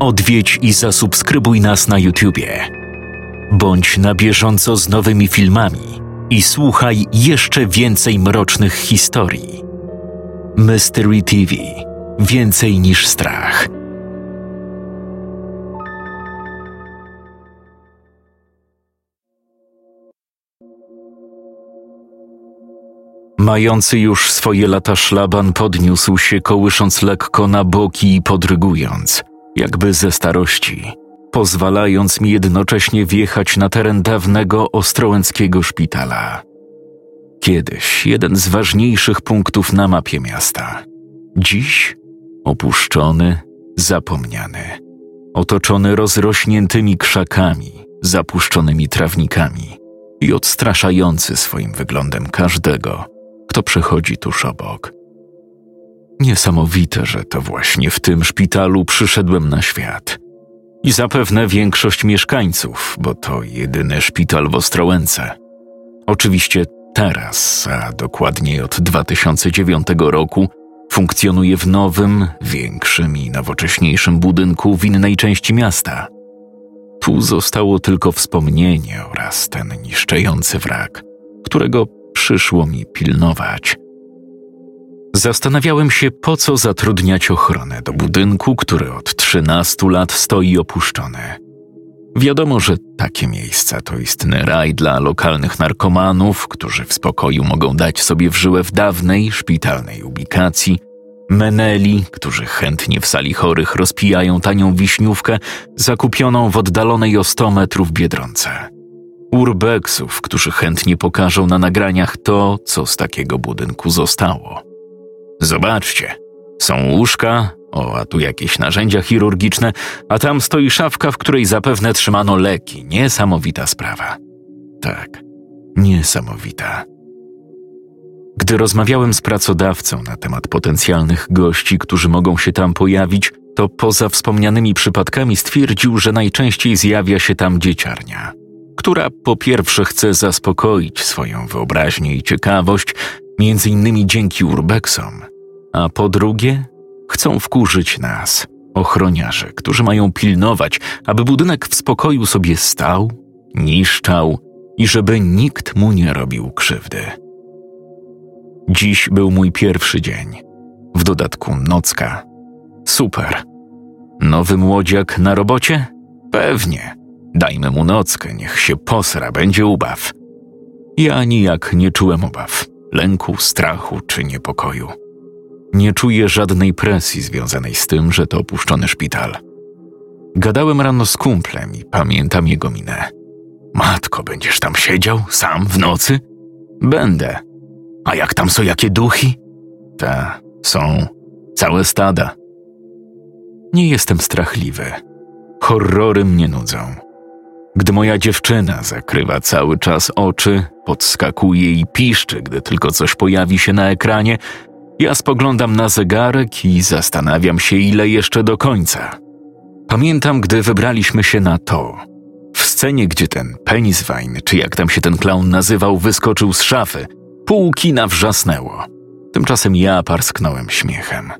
Odwiedź i zasubskrybuj nas na YouTubie. Bądź na bieżąco z nowymi filmami i słuchaj jeszcze więcej mrocznych historii. Mystery TV Więcej niż strach. Mający już swoje lata szlaban podniósł się, kołysząc lekko na boki i podrygując, jakby ze starości, pozwalając mi jednocześnie wjechać na teren dawnego ostrołęckiego szpitala. Kiedyś jeden z ważniejszych punktów na mapie miasta. Dziś opuszczony, zapomniany, otoczony rozrośniętymi krzakami, zapuszczonymi trawnikami i odstraszający swoim wyglądem każdego, kto przechodzi tuż obok. Niesamowite, że to właśnie w tym szpitalu przyszedłem na świat. I zapewne większość mieszkańców, bo to jedyny szpital w Ostrołęce. Oczywiście teraz, a dokładniej od 2009 roku, funkcjonuje w nowym, większym i nowocześniejszym budynku w innej części miasta. Tu zostało tylko wspomnienie oraz ten niszczejący wrak, którego przyszło mi pilnować. Zastanawiałem się, po co zatrudniać ochronę do budynku, który od 13 lat stoi opuszczony. Wiadomo, że takie miejsca to istny raj dla lokalnych narkomanów, którzy w spokoju mogą dać sobie w żyłę w dawnej szpitalnej ubikacji, meneli, którzy chętnie w sali chorych rozpijają tanią wiśniówkę zakupioną w oddalonej o 100 metrów biedronce urbexów, którzy chętnie pokażą na nagraniach to, co z takiego budynku zostało. Zobaczcie, są łóżka, o, a tu jakieś narzędzia chirurgiczne, a tam stoi szafka, w której zapewne trzymano leki. Niesamowita sprawa. Tak, niesamowita. Gdy rozmawiałem z pracodawcą na temat potencjalnych gości, którzy mogą się tam pojawić, to poza wspomnianymi przypadkami stwierdził, że najczęściej zjawia się tam dzieciarnia która po pierwsze chce zaspokoić swoją wyobraźnię i ciekawość, między innymi dzięki urbexom, a po drugie chcą wkurzyć nas, ochroniarzy, którzy mają pilnować, aby budynek w spokoju sobie stał, niszczał i żeby nikt mu nie robił krzywdy. Dziś był mój pierwszy dzień. W dodatku nocka. Super. Nowy młodziak na robocie? Pewnie. Dajmy mu nockę, niech się posra, będzie ubaw. Ja nijak nie czułem obaw, lęku, strachu czy niepokoju. Nie czuję żadnej presji związanej z tym, że to opuszczony szpital. Gadałem rano z kumplem i pamiętam jego minę. Matko, będziesz tam siedział, sam, w nocy? Będę. A jak tam są jakie duchy? Te są całe stada. Nie jestem strachliwy. Horrory mnie nudzą. Gdy moja dziewczyna zakrywa cały czas oczy, podskakuje i piszczy, gdy tylko coś pojawi się na ekranie, ja spoglądam na zegarek i zastanawiam się, ile jeszcze do końca. Pamiętam, gdy wybraliśmy się na to. W scenie, gdzie ten Peniswine, czy jak tam się ten klaun nazywał, wyskoczył z szafy, pół wrzasnęło. Tymczasem ja parsknąłem śmiechem.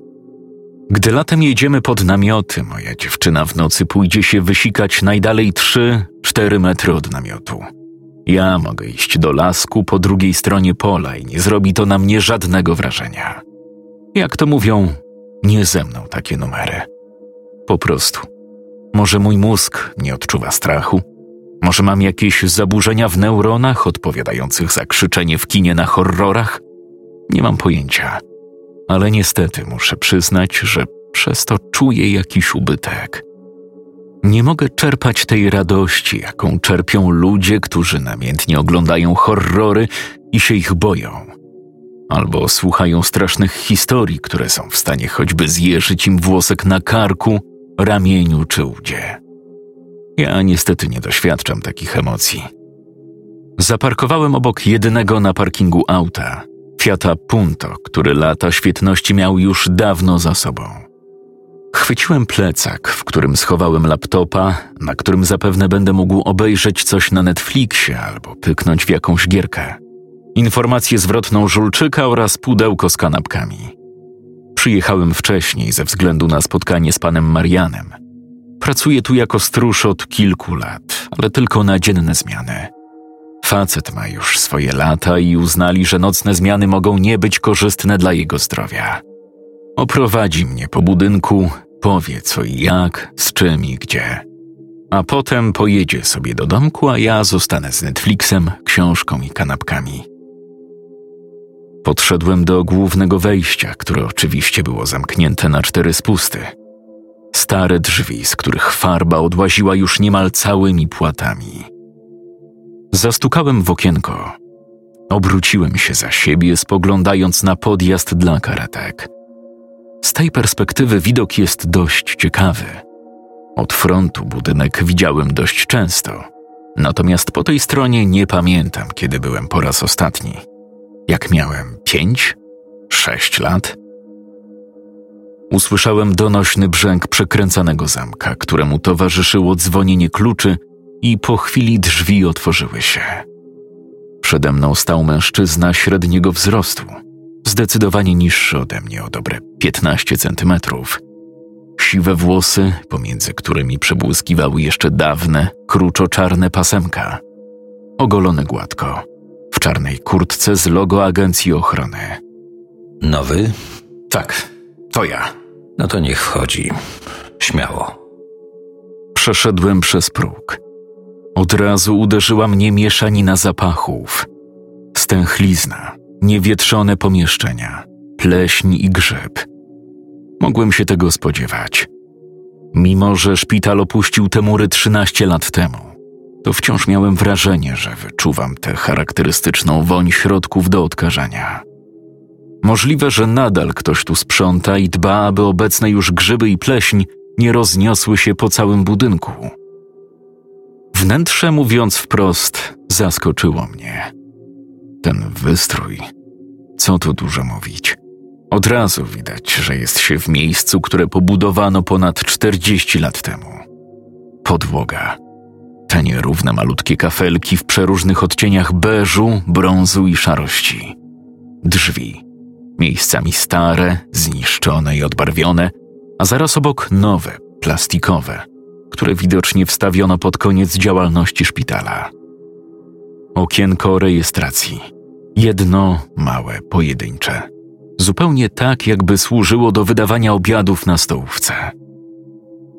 Gdy latem jedziemy pod namioty, moja dziewczyna w nocy pójdzie się wysikać najdalej trzy, cztery metry od namiotu. Ja mogę iść do lasku po drugiej stronie pola i nie zrobi to na mnie żadnego wrażenia. Jak to mówią, nie ze mną takie numery. Po prostu. Może mój mózg nie odczuwa strachu? Może mam jakieś zaburzenia w neuronach odpowiadających za krzyczenie w kinie na horrorach? Nie mam pojęcia ale niestety muszę przyznać, że przez to czuję jakiś ubytek. Nie mogę czerpać tej radości, jaką czerpią ludzie, którzy namiętnie oglądają horrory i się ich boją, albo słuchają strasznych historii, które są w stanie choćby zjeżyć im włosek na karku, ramieniu czy udzie. Ja niestety nie doświadczam takich emocji. Zaparkowałem obok jedynego na parkingu auta Fiata Punto, który lata świetności miał już dawno za sobą. Chwyciłem plecak, w którym schowałem laptopa, na którym zapewne będę mógł obejrzeć coś na Netflixie albo pyknąć w jakąś gierkę. Informację zwrotną żulczyka oraz pudełko z kanapkami. Przyjechałem wcześniej ze względu na spotkanie z panem Marianem. Pracuję tu jako stróż od kilku lat, ale tylko na dzienne zmiany. Facet ma już swoje lata i uznali, że nocne zmiany mogą nie być korzystne dla jego zdrowia. Oprowadzi mnie po budynku, powie co i jak, z czym i gdzie. A potem pojedzie sobie do domku, a ja zostanę z Netflixem, książką i kanapkami. Podszedłem do głównego wejścia, które oczywiście było zamknięte na cztery spusty. Stare drzwi, z których farba odłaziła już niemal całymi płatami. Zastukałem w okienko. Obróciłem się za siebie, spoglądając na podjazd dla karetek. Z tej perspektywy widok jest dość ciekawy. Od frontu budynek widziałem dość często, natomiast po tej stronie nie pamiętam, kiedy byłem po raz ostatni. Jak miałem pięć, sześć lat? Usłyszałem donośny brzęk przekręcanego zamka, któremu towarzyszyło dzwonienie kluczy i po chwili drzwi otworzyły się. Przede mną stał mężczyzna średniego wzrostu, zdecydowanie niższy ode mnie o dobre 15 centymetrów. Siwe włosy, pomiędzy którymi przebłyskiwały jeszcze dawne, kruczo-czarne pasemka. Ogolone gładko, czarnej kurtce z logo agencji ochrony. Nowy? Tak, to ja. No to niech wchodzi. Śmiało. Przeszedłem przez próg. Od razu uderzyła mnie mieszanina zapachów. Stęchlizna, niewietrzone pomieszczenia, pleśń i grzyb. Mogłem się tego spodziewać. Mimo, że szpital opuścił te mury 13 lat temu, to wciąż miałem wrażenie, że wyczuwam tę charakterystyczną woń środków do odkażania. Możliwe, że nadal ktoś tu sprząta i dba, aby obecne już grzyby i pleśń nie rozniosły się po całym budynku. Wnętrze, mówiąc wprost, zaskoczyło mnie. Ten wystrój, co tu dużo mówić. Od razu widać, że jest się w miejscu, które pobudowano ponad 40 lat temu. Podłoga. Te nierówne malutkie kafelki w przeróżnych odcieniach beżu, brązu i szarości. Drzwi. Miejscami stare, zniszczone i odbarwione, a zaraz obok nowe, plastikowe, które widocznie wstawiono pod koniec działalności szpitala. Okienko rejestracji. Jedno małe, pojedyncze. Zupełnie tak, jakby służyło do wydawania obiadów na stołówce.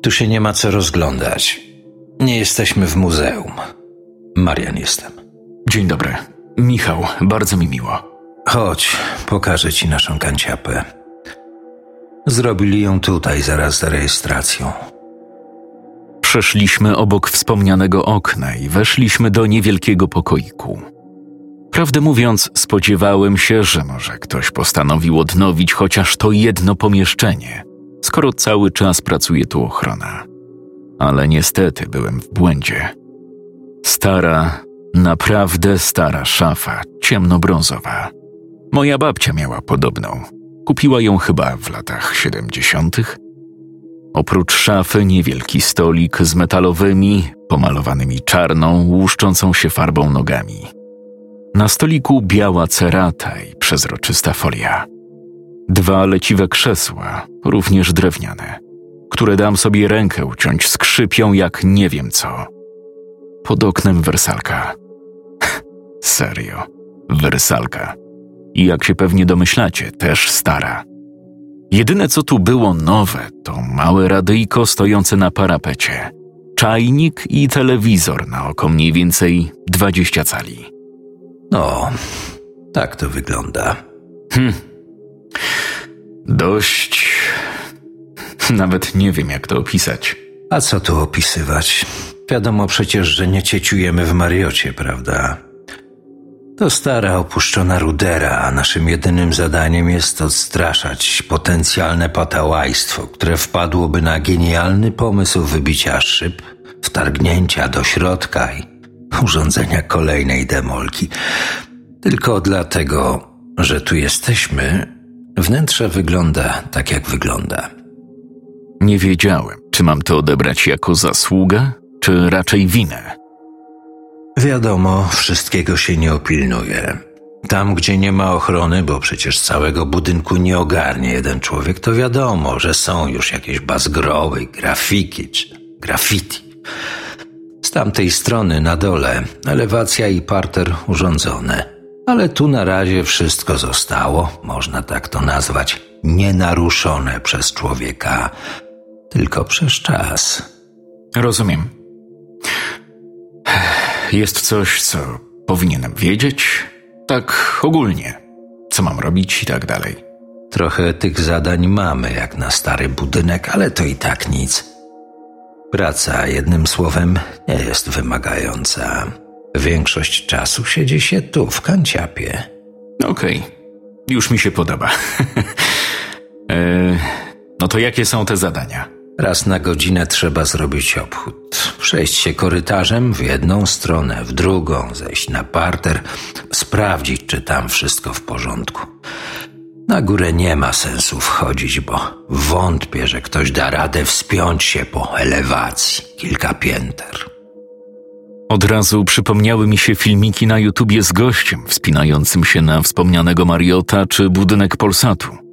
Tu się nie ma co rozglądać. Nie jesteśmy w muzeum. Marian jestem. Dzień dobry. Michał, bardzo mi miło. Chodź, pokażę ci naszą kanciapę. Zrobili ją tutaj zaraz za rejestracją. Przeszliśmy obok wspomnianego okna i weszliśmy do niewielkiego pokoiku. Prawdę mówiąc, spodziewałem się, że może ktoś postanowił odnowić chociaż to jedno pomieszczenie, skoro cały czas pracuje tu ochrona. Ale niestety byłem w błędzie. Stara, naprawdę stara szafa, ciemnobrązowa. Moja babcia miała podobną. Kupiła ją chyba w latach siedemdziesiątych. Oprócz szafy niewielki stolik z metalowymi, pomalowanymi czarną, łuszczącą się farbą nogami. Na stoliku biała cerata i przezroczysta folia. Dwa leciwe krzesła, również drewniane, które dam sobie rękę uciąć, skrzypią jak nie wiem co. Pod oknem wersalka. Serio, wersalka. I jak się pewnie domyślacie, też stara. Jedyne co tu było nowe, to małe radyjko stojące na parapecie, czajnik i telewizor na oko mniej więcej 20 cali. No, tak to wygląda. Hm. Dość. Nawet nie wiem, jak to opisać. A co tu opisywać? Wiadomo przecież, że nie cieciujemy w Mariocie, prawda? To stara, opuszczona rudera, a naszym jedynym zadaniem jest odstraszać potencjalne patałajstwo, które wpadłoby na genialny pomysł wybicia szyb, wtargnięcia do środka i urządzenia kolejnej demolki. Tylko dlatego, że tu jesteśmy, wnętrze wygląda tak, jak wygląda. Nie wiedziałem, czy mam to odebrać jako zasługę, czy raczej winę. Wiadomo, wszystkiego się nie opilnuje. Tam, gdzie nie ma ochrony, bo przecież całego budynku nie ogarnie jeden człowiek, to wiadomo, że są już jakieś bazgroły, grafiki czy graffiti. Z tamtej strony na dole elewacja i parter urządzone. Ale tu na razie wszystko zostało, można tak to nazwać, nienaruszone przez człowieka, tylko przez czas. Rozumiem. Jest coś, co powinienem wiedzieć? Tak ogólnie. Co mam robić i tak dalej. Trochę tych zadań mamy, jak na stary budynek, ale to i tak nic. Praca, jednym słowem, nie jest wymagająca. Większość czasu siedzi się tu, w kanciapie. Okej, już mi się podoba. e, no to jakie są te zadania? Raz na godzinę trzeba zrobić obchód. Przejść się korytarzem w jedną stronę, w drugą, zejść na parter, sprawdzić, czy tam wszystko w porządku. Na górę nie ma sensu wchodzić, bo wątpię, że ktoś da radę wspiąć się po elewacji kilka pięter. Od razu przypomniały mi się filmiki na YouTubie z gościem wspinającym się na wspomnianego Mariota czy budynek Polsatu.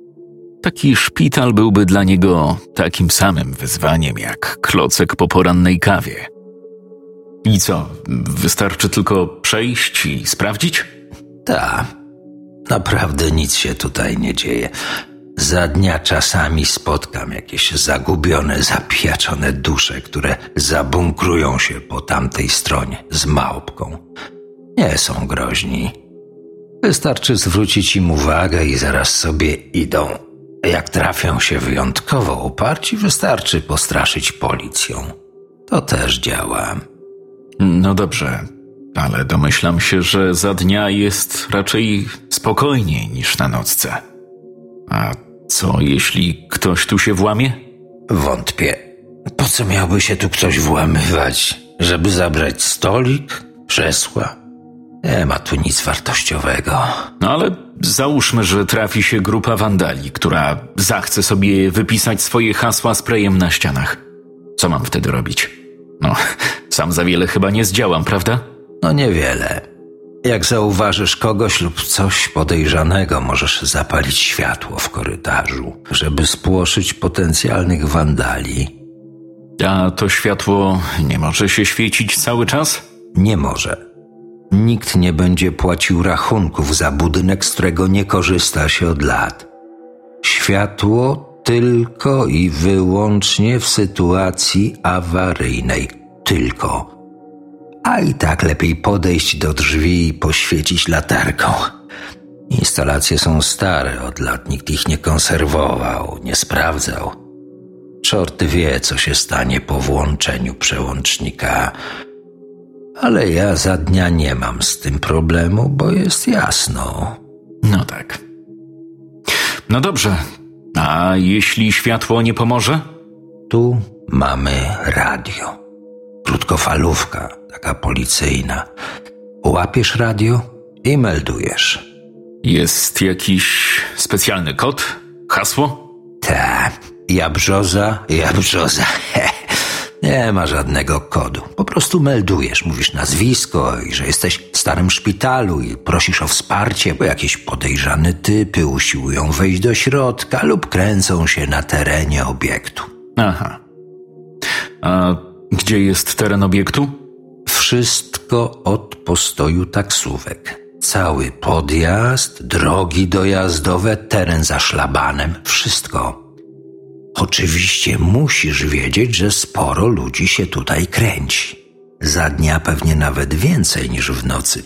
Taki szpital byłby dla niego takim samym wyzwaniem jak klocek po porannej kawie. I co, wystarczy tylko przejść i sprawdzić? Ta, naprawdę nic się tutaj nie dzieje. Za dnia czasami spotkam jakieś zagubione, zapijaczone dusze, które zabunkrują się po tamtej stronie z małpką. Nie są groźni. Wystarczy zwrócić im uwagę i zaraz sobie idą. Jak trafią się wyjątkowo uparci, wystarczy postraszyć policją. To też działa. No dobrze, ale domyślam się, że za dnia jest raczej spokojniej niż na nocce. A co jeśli ktoś tu się włamie? Wątpię. Po co miałby się tu ktoś włamywać? Żeby zabrać stolik, krzesła? Nie ma tu nic wartościowego. No ale załóżmy, że trafi się grupa wandali, która zachce sobie wypisać swoje hasła sprayem na ścianach. Co mam wtedy robić? No, sam za wiele chyba nie zdziałam, prawda? No niewiele. Jak zauważysz kogoś lub coś podejrzanego, możesz zapalić światło w korytarzu, żeby spłoszyć potencjalnych wandali. A to światło nie może się świecić cały czas? Nie może. Nikt nie będzie płacił rachunków za budynek, z którego nie korzysta się od lat. Światło tylko i wyłącznie w sytuacji awaryjnej. Tylko. A i tak lepiej podejść do drzwi i poświecić latarką. Instalacje są stare, od lat nikt ich nie konserwował, nie sprawdzał. Czort wie, co się stanie po włączeniu przełącznika. Ale ja za dnia nie mam z tym problemu, bo jest jasno. No tak. No dobrze. A jeśli światło nie pomoże? Tu mamy radio. Krótkofalówka, taka policyjna. Łapiesz radio i meldujesz. Jest jakiś specjalny kod? Hasło? Ta, jabrzoza, jabrzoza. Nie ma żadnego kodu. Po prostu meldujesz, mówisz nazwisko i że jesteś w starym szpitalu i prosisz o wsparcie, bo jakieś podejrzane typy usiłują wejść do środka lub kręcą się na terenie obiektu. Aha. A gdzie jest teren obiektu? Wszystko od postoju taksówek. Cały podjazd, drogi dojazdowe, teren za szlabanem, wszystko. Oczywiście musisz wiedzieć, że sporo ludzi się tutaj kręci. Za dnia pewnie nawet więcej niż w nocy.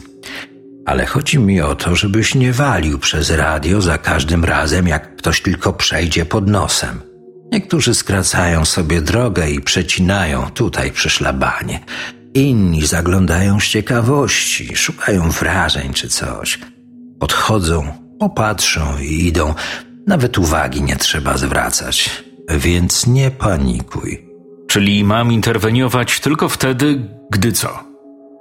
Ale chodzi mi o to, żebyś nie walił przez radio za każdym razem, jak ktoś tylko przejdzie pod nosem. Niektórzy skracają sobie drogę i przecinają tutaj przy szlabanie. Inni zaglądają z ciekawości, szukają wrażeń czy coś. Podchodzą, popatrzą i idą. Nawet uwagi nie trzeba zwracać. Więc nie panikuj. Czyli mam interweniować tylko wtedy, gdy co?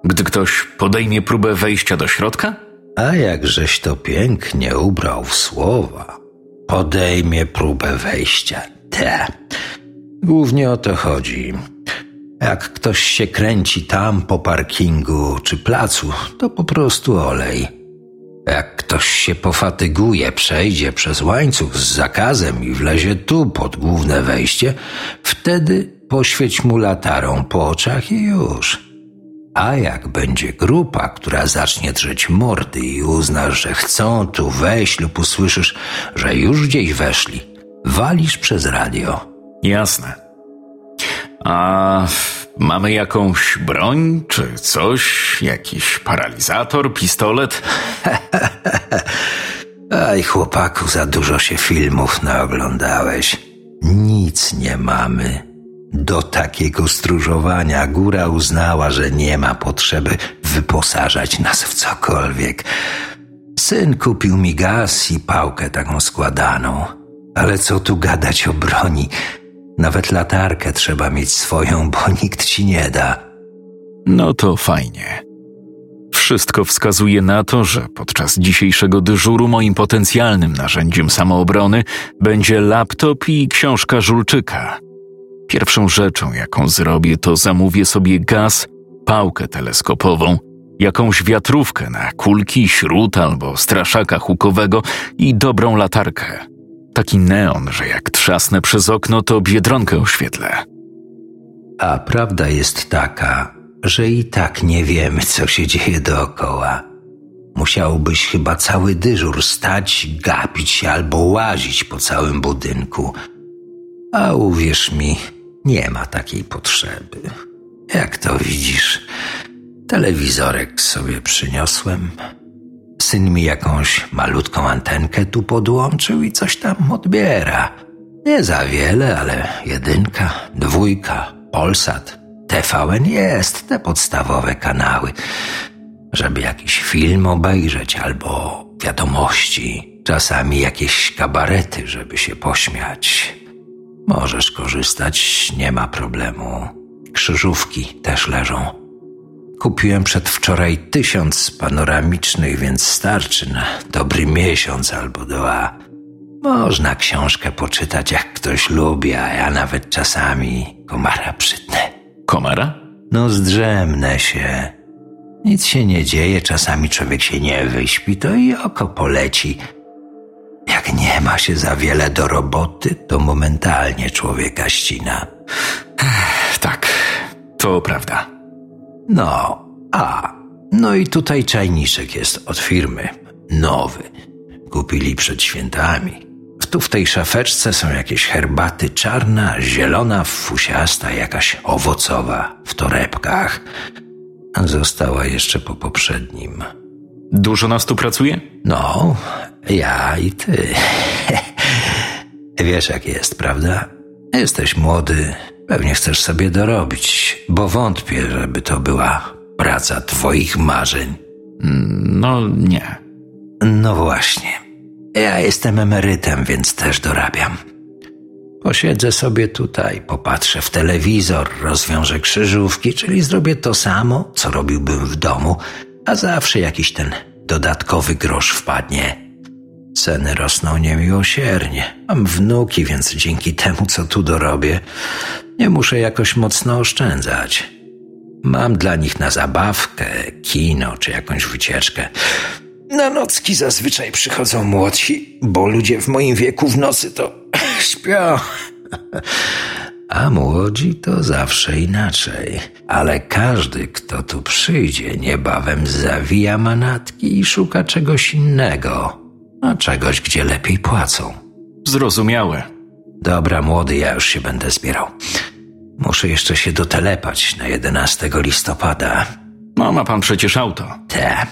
Gdy ktoś podejmie próbę wejścia do środka? A jakżeś to pięknie ubrał w słowa. Podejmie próbę wejścia. Te. Głównie o to chodzi. Jak ktoś się kręci tam po parkingu czy placu, to po prostu olej. Jak ktoś się pofatyguje, przejdzie przez łańcuch z zakazem i wlezie tu pod główne wejście, wtedy poświeć mu latarą po oczach i już. A jak będzie grupa, która zacznie drzeć mordy i uznasz, że chcą tu wejść lub usłyszysz, że już gdzieś weszli, walisz przez radio. Jasne. A mamy jakąś broń czy coś? Jakiś paralizator, pistolet? Aj, chłopaku, za dużo się filmów naoglądałeś. Nic nie mamy. Do takiego stróżowania góra uznała, że nie ma potrzeby wyposażać nas w cokolwiek. Syn kupił mi gaz i pałkę taką składaną. Ale co tu gadać o broni? Nawet latarkę trzeba mieć swoją, bo nikt ci nie da. No to fajnie. Wszystko wskazuje na to, że podczas dzisiejszego dyżuru moim potencjalnym narzędziem samoobrony będzie laptop i książka Żulczyka. Pierwszą rzeczą, jaką zrobię, to zamówię sobie gaz, pałkę teleskopową, jakąś wiatrówkę na kulki, śród albo straszaka hukowego i dobrą latarkę. Taki neon, że jak trzasnę przez okno, to biedronkę oświetlę. A prawda jest taka, że i tak nie wiemy, co się dzieje dookoła. Musiałbyś chyba cały dyżur stać, gapić się albo łazić po całym budynku. A uwierz mi, nie ma takiej potrzeby. Jak to widzisz, telewizorek sobie przyniosłem. Syn mi jakąś malutką antenkę tu podłączył i coś tam odbiera. Nie za wiele, ale jedynka, dwójka, Polsat, TVN jest, te podstawowe kanały. Żeby jakiś film obejrzeć albo wiadomości, czasami jakieś kabarety, żeby się pośmiać. Możesz korzystać, nie ma problemu. Krzyżówki też leżą. Kupiłem przedwczoraj tysiąc panoramicznych, więc starczy na dobry miesiąc albo dwa. Można książkę poczytać, jak ktoś lubi, a ja nawet czasami komara przytnę. Komara? No, zdrzemnę się. Nic się nie dzieje, czasami człowiek się nie wyśpi, to i oko poleci – jak nie ma się za wiele do roboty, to momentalnie człowieka ścina. Tak, to prawda. No, a, no i tutaj czajniczek jest od firmy. Nowy. Kupili przed świętami. Tu w tej szafeczce są jakieś herbaty czarna, zielona, fusiasta, jakaś owocowa w torebkach. Została jeszcze po poprzednim. Dużo nas tu pracuje? No, ja i ty. Wiesz, jak jest, prawda? Jesteś młody, pewnie chcesz sobie dorobić, bo wątpię, żeby to była praca twoich marzeń. No nie. No właśnie. Ja jestem emerytem, więc też dorabiam. Posiedzę sobie tutaj, popatrzę w telewizor, rozwiążę krzyżówki, czyli zrobię to samo, co robiłbym w domu, a zawsze jakiś ten dodatkowy grosz wpadnie. Ceny rosną niemiłosiernie. Mam wnuki, więc dzięki temu, co tu dorobię, nie muszę jakoś mocno oszczędzać. Mam dla nich na zabawkę, kino czy jakąś wycieczkę. Na nocki zazwyczaj przychodzą młodsi, bo ludzie w moim wieku w nocy to śpią. A młodzi to zawsze inaczej. Ale każdy, kto tu przyjdzie, niebawem zawija manatki i szuka czegoś innego. A czegoś, gdzie lepiej płacą. Zrozumiałe. Dobra, młody, ja już się będę zbierał. Muszę jeszcze się dotelepać na 11 listopada. No, ma pan przecież auto. Te.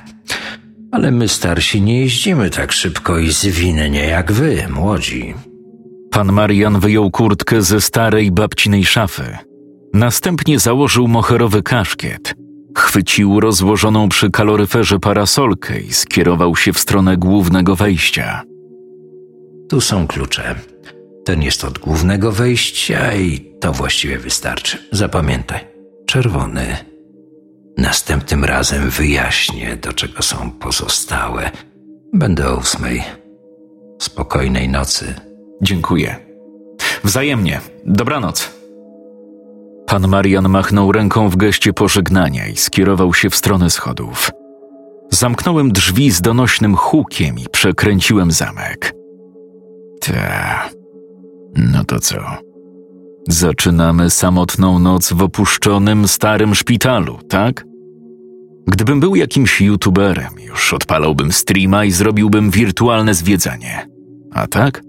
Ale my starsi nie jeździmy tak szybko i zwinnie jak wy, młodzi. Pan Marian wyjął kurtkę ze starej babcinej szafy. Następnie założył moherowy kaszkiet. Chwycił rozłożoną przy kaloryferze parasolkę i skierował się w stronę głównego wejścia. Tu są klucze. Ten jest od głównego wejścia i to właściwie wystarczy. Zapamiętaj. Czerwony. Następnym razem wyjaśnię, do czego są pozostałe. Będę o ósmej. Spokojnej nocy. Dziękuję. Wzajemnie. Dobranoc. Pan Marian machnął ręką w geście pożegnania i skierował się w stronę schodów. Zamknąłem drzwi z donośnym hukiem i przekręciłem zamek. Ta. No to co? Zaczynamy samotną noc w opuszczonym starym szpitalu, tak? Gdybym był jakimś youtuberem, już odpalałbym streama i zrobiłbym wirtualne zwiedzanie. A tak?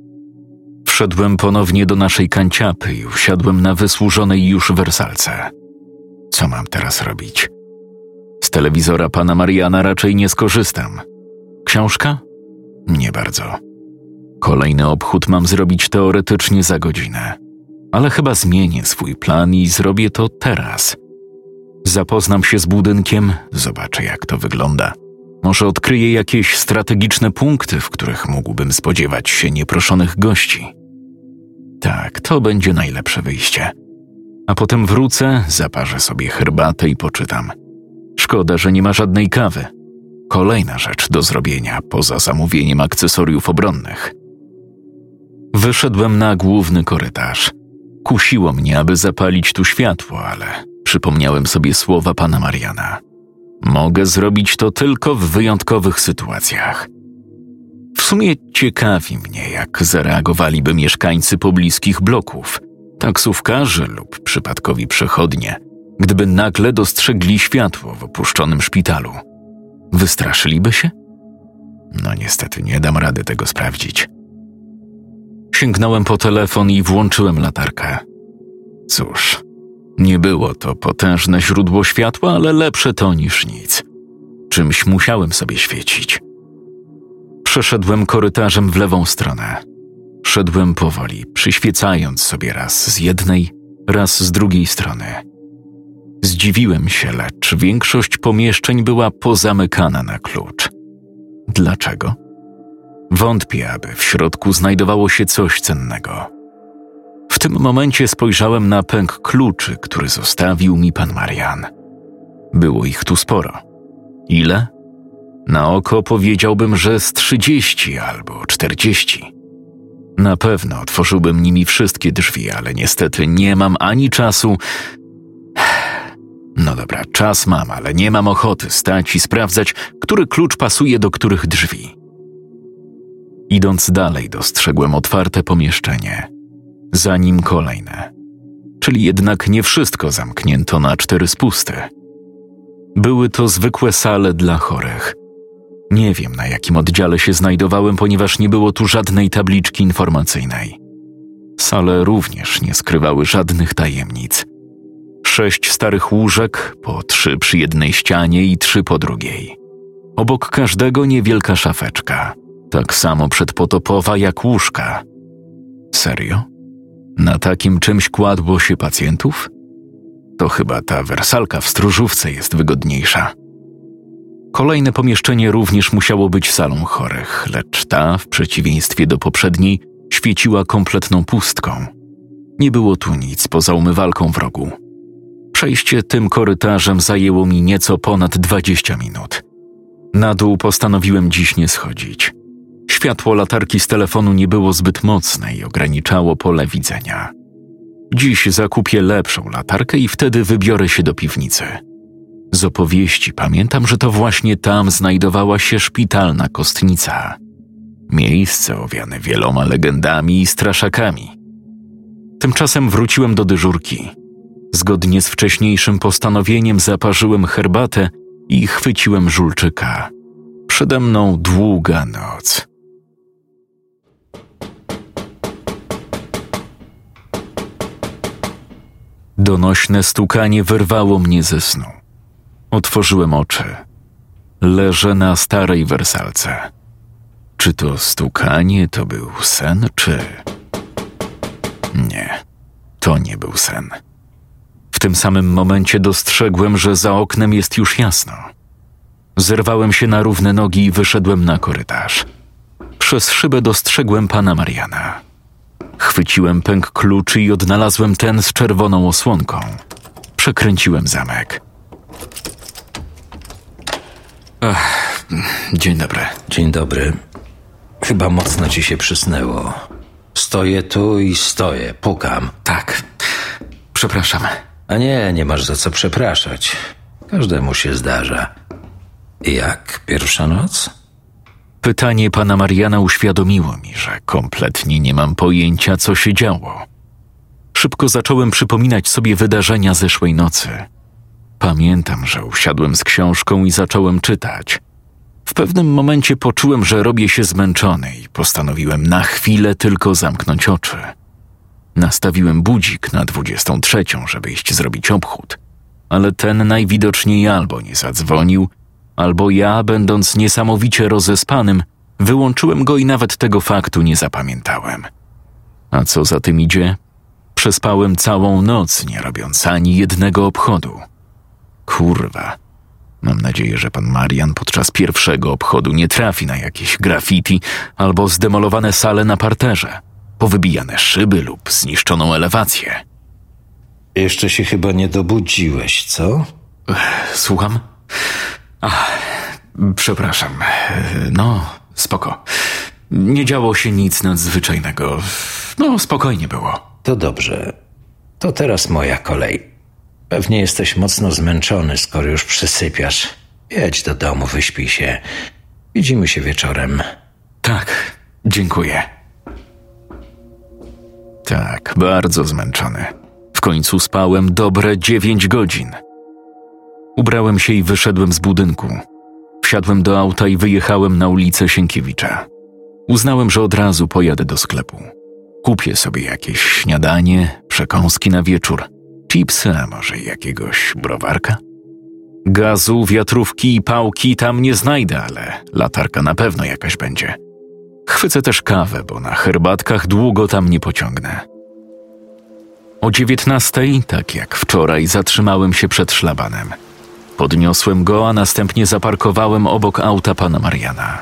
Wszedłem ponownie do naszej kanciapy i usiadłem na wysłużonej już wersalce. Co mam teraz robić? Z telewizora pana Mariana raczej nie skorzystam. Książka? Nie bardzo. Kolejny obchód mam zrobić teoretycznie za godzinę, ale chyba zmienię swój plan i zrobię to teraz. Zapoznam się z budynkiem, zobaczę jak to wygląda. Może odkryję jakieś strategiczne punkty, w których mógłbym spodziewać się nieproszonych gości. Tak, to będzie najlepsze wyjście. A potem wrócę, zaparzę sobie herbatę i poczytam. Szkoda, że nie ma żadnej kawy. Kolejna rzecz do zrobienia poza zamówieniem akcesoriów obronnych. Wyszedłem na główny korytarz. Kusiło mnie, aby zapalić tu światło, ale przypomniałem sobie słowa pana Mariana. Mogę zrobić to tylko w wyjątkowych sytuacjach. Sumie ciekawi mnie, jak zareagowaliby mieszkańcy pobliskich bloków, taksówkarze lub przypadkowi przechodnie, gdyby nagle dostrzegli światło w opuszczonym szpitalu. Wystraszyliby się? No niestety nie dam rady tego sprawdzić. Sięgnąłem po telefon i włączyłem latarkę. Cóż, nie było to potężne źródło światła, ale lepsze to niż nic. Czymś musiałem sobie świecić. Przeszedłem korytarzem w lewą stronę. Szedłem powoli, przyświecając sobie raz z jednej, raz z drugiej strony. Zdziwiłem się, lecz większość pomieszczeń była pozamykana na klucz. Dlaczego? Wątpię, aby w środku znajdowało się coś cennego. W tym momencie spojrzałem na pęk kluczy, który zostawił mi pan Marian. Było ich tu sporo. Ile? Na oko powiedziałbym, że z trzydzieści albo czterdzieści. Na pewno otworzyłbym nimi wszystkie drzwi, ale niestety nie mam ani czasu. No dobra, czas mam, ale nie mam ochoty stać i sprawdzać, który klucz pasuje do których drzwi. Idąc dalej, dostrzegłem otwarte pomieszczenie, za nim kolejne, czyli jednak nie wszystko zamknięto na cztery spusty. Były to zwykłe sale dla chorych. Nie wiem, na jakim oddziale się znajdowałem, ponieważ nie było tu żadnej tabliczki informacyjnej. Sale również nie skrywały żadnych tajemnic. Sześć starych łóżek, po trzy przy jednej ścianie i trzy po drugiej. Obok każdego niewielka szafeczka, tak samo przedpotopowa jak łóżka. Serio? Na takim czymś kładło się pacjentów? To chyba ta wersalka w stróżówce jest wygodniejsza. Kolejne pomieszczenie również musiało być salą chorych, lecz ta, w przeciwieństwie do poprzedniej, świeciła kompletną pustką. Nie było tu nic poza umywalką w rogu. Przejście tym korytarzem zajęło mi nieco ponad dwadzieścia minut. Na dół postanowiłem dziś nie schodzić. Światło latarki z telefonu nie było zbyt mocne i ograniczało pole widzenia. Dziś zakupię lepszą latarkę i wtedy wybiorę się do piwnicy. Z opowieści pamiętam, że to właśnie tam znajdowała się szpitalna kostnica. Miejsce owiane wieloma legendami i straszakami. Tymczasem wróciłem do dyżurki. Zgodnie z wcześniejszym postanowieniem zaparzyłem herbatę i chwyciłem żulczyka. Przede mną długa noc. Donośne stukanie wyrwało mnie ze snu. Otworzyłem oczy. Leżę na starej wersalce. Czy to stukanie to był sen, czy. Nie, to nie był sen. W tym samym momencie dostrzegłem, że za oknem jest już jasno. Zerwałem się na równe nogi i wyszedłem na korytarz. Przez szybę dostrzegłem pana Mariana. Chwyciłem pęk kluczy i odnalazłem ten z czerwoną osłonką. Przekręciłem zamek. Ach, dzień dobry. Dzień dobry. Chyba mocno ci się przysnęło. Stoję tu i stoję, pukam. Tak, przepraszam. A nie, nie masz za co przepraszać. Każdemu się zdarza. Jak pierwsza noc? Pytanie pana Mariana uświadomiło mi, że kompletnie nie mam pojęcia, co się działo. Szybko zacząłem przypominać sobie wydarzenia zeszłej nocy. Pamiętam, że usiadłem z książką i zacząłem czytać. W pewnym momencie poczułem, że robię się zmęczony i postanowiłem na chwilę tylko zamknąć oczy. Nastawiłem budzik na dwudziestą trzecią, żeby iść zrobić obchód, ale ten najwidoczniej albo nie zadzwonił, albo ja, będąc niesamowicie rozespanym, wyłączyłem go i nawet tego faktu nie zapamiętałem. A co za tym idzie? Przespałem całą noc, nie robiąc ani jednego obchodu. Kurwa. Mam nadzieję, że pan Marian podczas pierwszego obchodu nie trafi na jakieś graffiti albo zdemolowane sale na parterze, powybijane szyby lub zniszczoną elewację. Jeszcze się chyba nie dobudziłeś, co? Słucham? Ach, przepraszam. No, spoko. Nie działo się nic nadzwyczajnego. No, spokojnie było. To dobrze. To teraz moja kolej. Pewnie jesteś mocno zmęczony, skoro już przysypiasz. Jedź do domu, wyśpij się. Widzimy się wieczorem. Tak, dziękuję. Tak, bardzo zmęczony. W końcu spałem dobre dziewięć godzin. Ubrałem się i wyszedłem z budynku. Wsiadłem do auta i wyjechałem na ulicę Sienkiewicza. Uznałem, że od razu pojadę do sklepu. Kupię sobie jakieś śniadanie, przekąski na wieczór, chipsy, a może jakiegoś browarka? Gazu, wiatrówki i pałki tam nie znajdę, ale latarka na pewno jakaś będzie. Chwycę też kawę, bo na herbatkach długo tam nie pociągnę. O dziewiętnastej, tak jak wczoraj, zatrzymałem się przed szlabanem. Podniosłem go, a następnie zaparkowałem obok auta pana Mariana.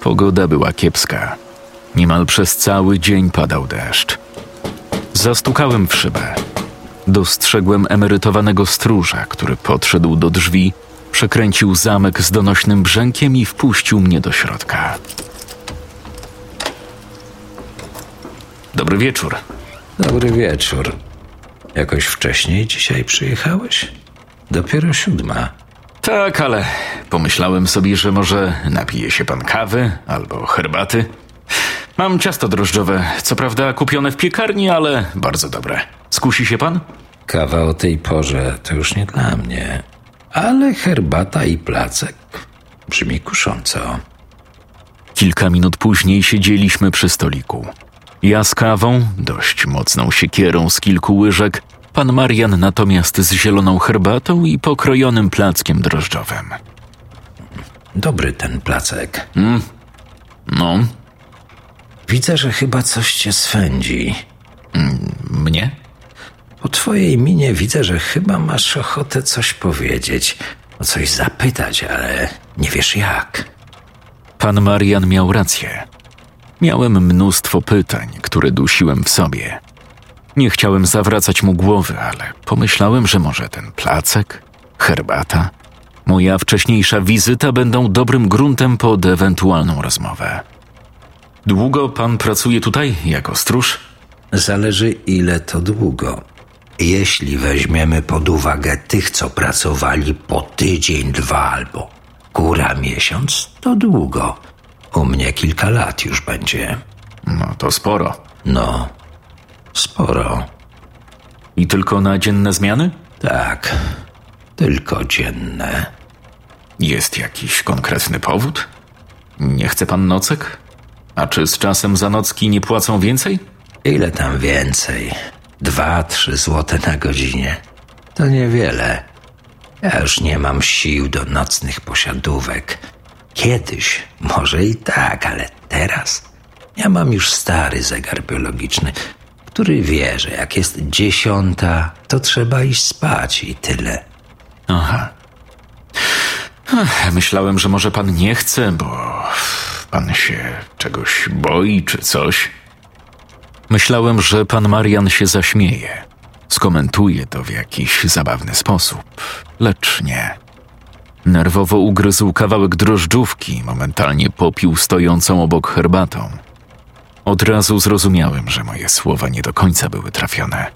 Pogoda była kiepska. Niemal przez cały dzień padał deszcz. Zastukałem w szybę. Dostrzegłem emerytowanego stróża, który podszedł do drzwi, przekręcił zamek z donośnym brzękiem i wpuścił mnie do środka. Dobry wieczór. Dobry wieczór. Jakoś wcześniej dzisiaj przyjechałeś? Dopiero siódma. Tak, ale pomyślałem sobie, że może napije się pan kawy albo herbaty. Mam ciasto drożdżowe, co prawda kupione w piekarni, ale bardzo dobre. Skusi się pan? Kawa o tej porze to już nie dla mnie. Ale herbata i placek brzmi kusząco. Kilka minut później siedzieliśmy przy stoliku. Ja z kawą, dość mocną siekierą z kilku łyżek, pan Marian natomiast z zieloną herbatą i pokrojonym plackiem drożdżowym. Dobry ten placek. No, Widzę, że chyba coś cię swędzi. mnie? Po twojej minie widzę, że chyba masz ochotę coś powiedzieć, o coś zapytać, ale nie wiesz jak. Pan Marian miał rację. Miałem mnóstwo pytań, które dusiłem w sobie. Nie chciałem zawracać mu głowy, ale pomyślałem, że może ten placek, herbata, moja wcześniejsza wizyta będą dobrym gruntem pod ewentualną rozmowę. Długo pan pracuje tutaj jako stróż? Zależy ile to długo. Jeśli weźmiemy pod uwagę tych, co pracowali po tydzień, dwa albo góra miesiąc, to długo. U mnie kilka lat już będzie. No to sporo. No, sporo. I tylko na dzienne zmiany? Tak, tylko dzienne. Jest jakiś konkretny powód? Nie chce pan nocek? A czy z czasem za nocki nie płacą więcej? Ile tam więcej? Dwa, trzy złote na godzinie. To niewiele. Ja już nie mam sił do nocnych posiadówek. Kiedyś może i tak, ale teraz ja mam już stary zegar biologiczny, który wie, że jak jest dziesiąta, to trzeba iść spać i tyle. Aha. Myślałem, że może pan nie chce, bo pan się czegoś boi czy coś. Myślałem, że pan Marian się zaśmieje, skomentuje to w jakiś zabawny sposób, lecz nie. Nerwowo ugryzł kawałek drożdżówki momentalnie popił stojącą obok herbatą. Od razu zrozumiałem, że moje słowa nie do końca były trafione.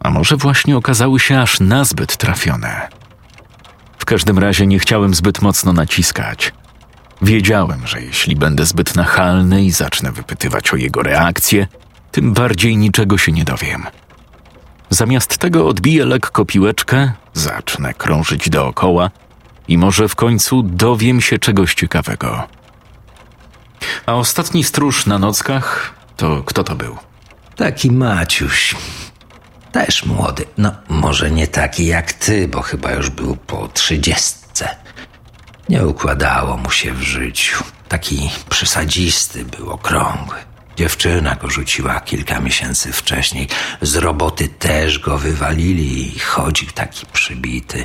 A może właśnie okazały się aż nazbyt trafione. W każdym razie nie chciałem zbyt mocno naciskać. Wiedziałem, że jeśli będę zbyt nachalny i zacznę wypytywać o jego reakcję, tym bardziej niczego się nie dowiem. Zamiast tego odbiję lekko piłeczkę, zacznę krążyć dookoła i może w końcu dowiem się czegoś ciekawego. A ostatni stróż na nockach to kto to był? Taki Maciuś. Też młody. No, może nie taki jak ty, bo chyba już był po trzydziestce. Nie układało mu się w życiu. Taki przesadzisty był, okrągły. Dziewczyna go rzuciła kilka miesięcy wcześniej. Z roboty też go wywalili i chodził taki przybity.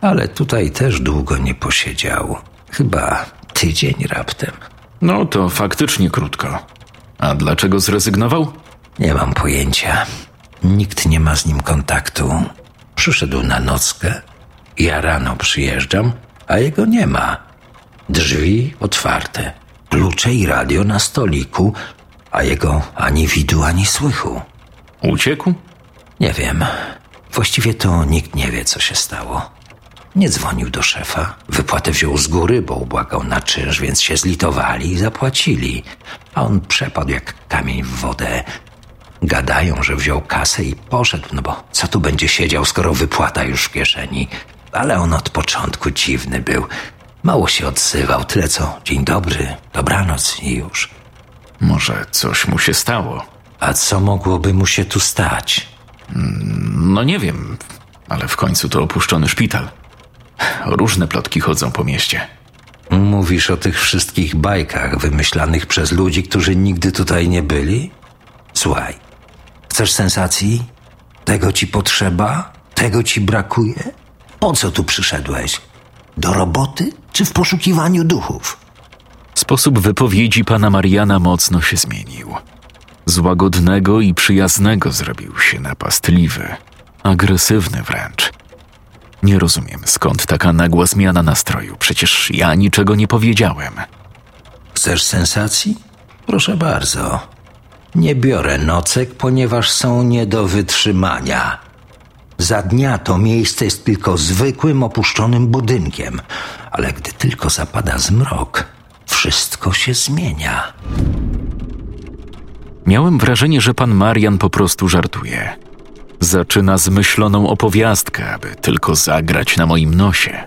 Ale tutaj też długo nie posiedział. Chyba tydzień raptem. No to faktycznie krótko. A dlaczego zrezygnował? Nie mam pojęcia. Nikt nie ma z nim kontaktu. Przyszedł na nockę. Ja rano przyjeżdżam, a jego nie ma. Drzwi otwarte, klucze i radio na stoliku, a jego ani widu, ani słychu. Uciekł? Nie wiem. Właściwie to nikt nie wie, co się stało. Nie dzwonił do szefa. Wypłatę wziął z góry, bo ubłagał na czynsz, więc się zlitowali i zapłacili. A on przepadł jak kamień w wodę. Gadają, że wziął kasę i poszedł, no bo co tu będzie siedział, skoro wypłata już w kieszeni. Ale on od początku dziwny był. Mało się odzywał, tyle co dzień dobry, dobranoc i już. Może coś mu się stało? A co mogłoby mu się tu stać? No nie wiem, ale w końcu to opuszczony szpital. Różne plotki chodzą po mieście. Mówisz o tych wszystkich bajkach wymyślanych przez ludzi, którzy nigdy tutaj nie byli? Słuchaj, chcesz sensacji? Tego ci potrzeba? Tego ci brakuje? Po co tu przyszedłeś? Do roboty czy w poszukiwaniu duchów? Sposób wypowiedzi pana Mariana mocno się zmienił. Z łagodnego i przyjaznego zrobił się napastliwy, agresywny wręcz. Nie rozumiem, skąd taka nagła zmiana nastroju. Przecież ja niczego nie powiedziałem. Chcesz sensacji? Proszę bardzo. Nie biorę nocek, ponieważ są nie do wytrzymania. Za dnia to miejsce jest tylko zwykłym opuszczonym budynkiem, ale gdy tylko zapada zmrok, wszystko się zmienia. Miałem wrażenie, że pan Marian po prostu żartuje. Zaczyna zmyśloną opowiastkę, aby tylko zagrać na moim nosie.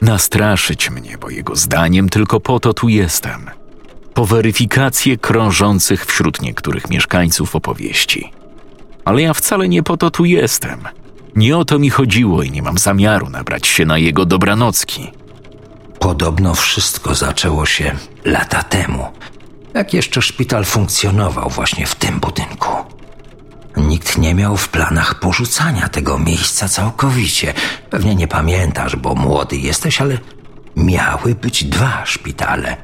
Nastraszyć mnie, bo jego zdaniem tylko po to tu jestem. Po weryfikację krążących wśród niektórych mieszkańców opowieści. Ale ja wcale nie po to tu jestem. Nie o to mi chodziło i nie mam zamiaru nabrać się na jego dobranocki. Podobno wszystko zaczęło się lata temu, jak jeszcze szpital funkcjonował właśnie w tym budynku. Nikt nie miał w planach porzucania tego miejsca całkowicie. Pewnie nie pamiętasz, bo młody jesteś, ale miały być dwa szpitale.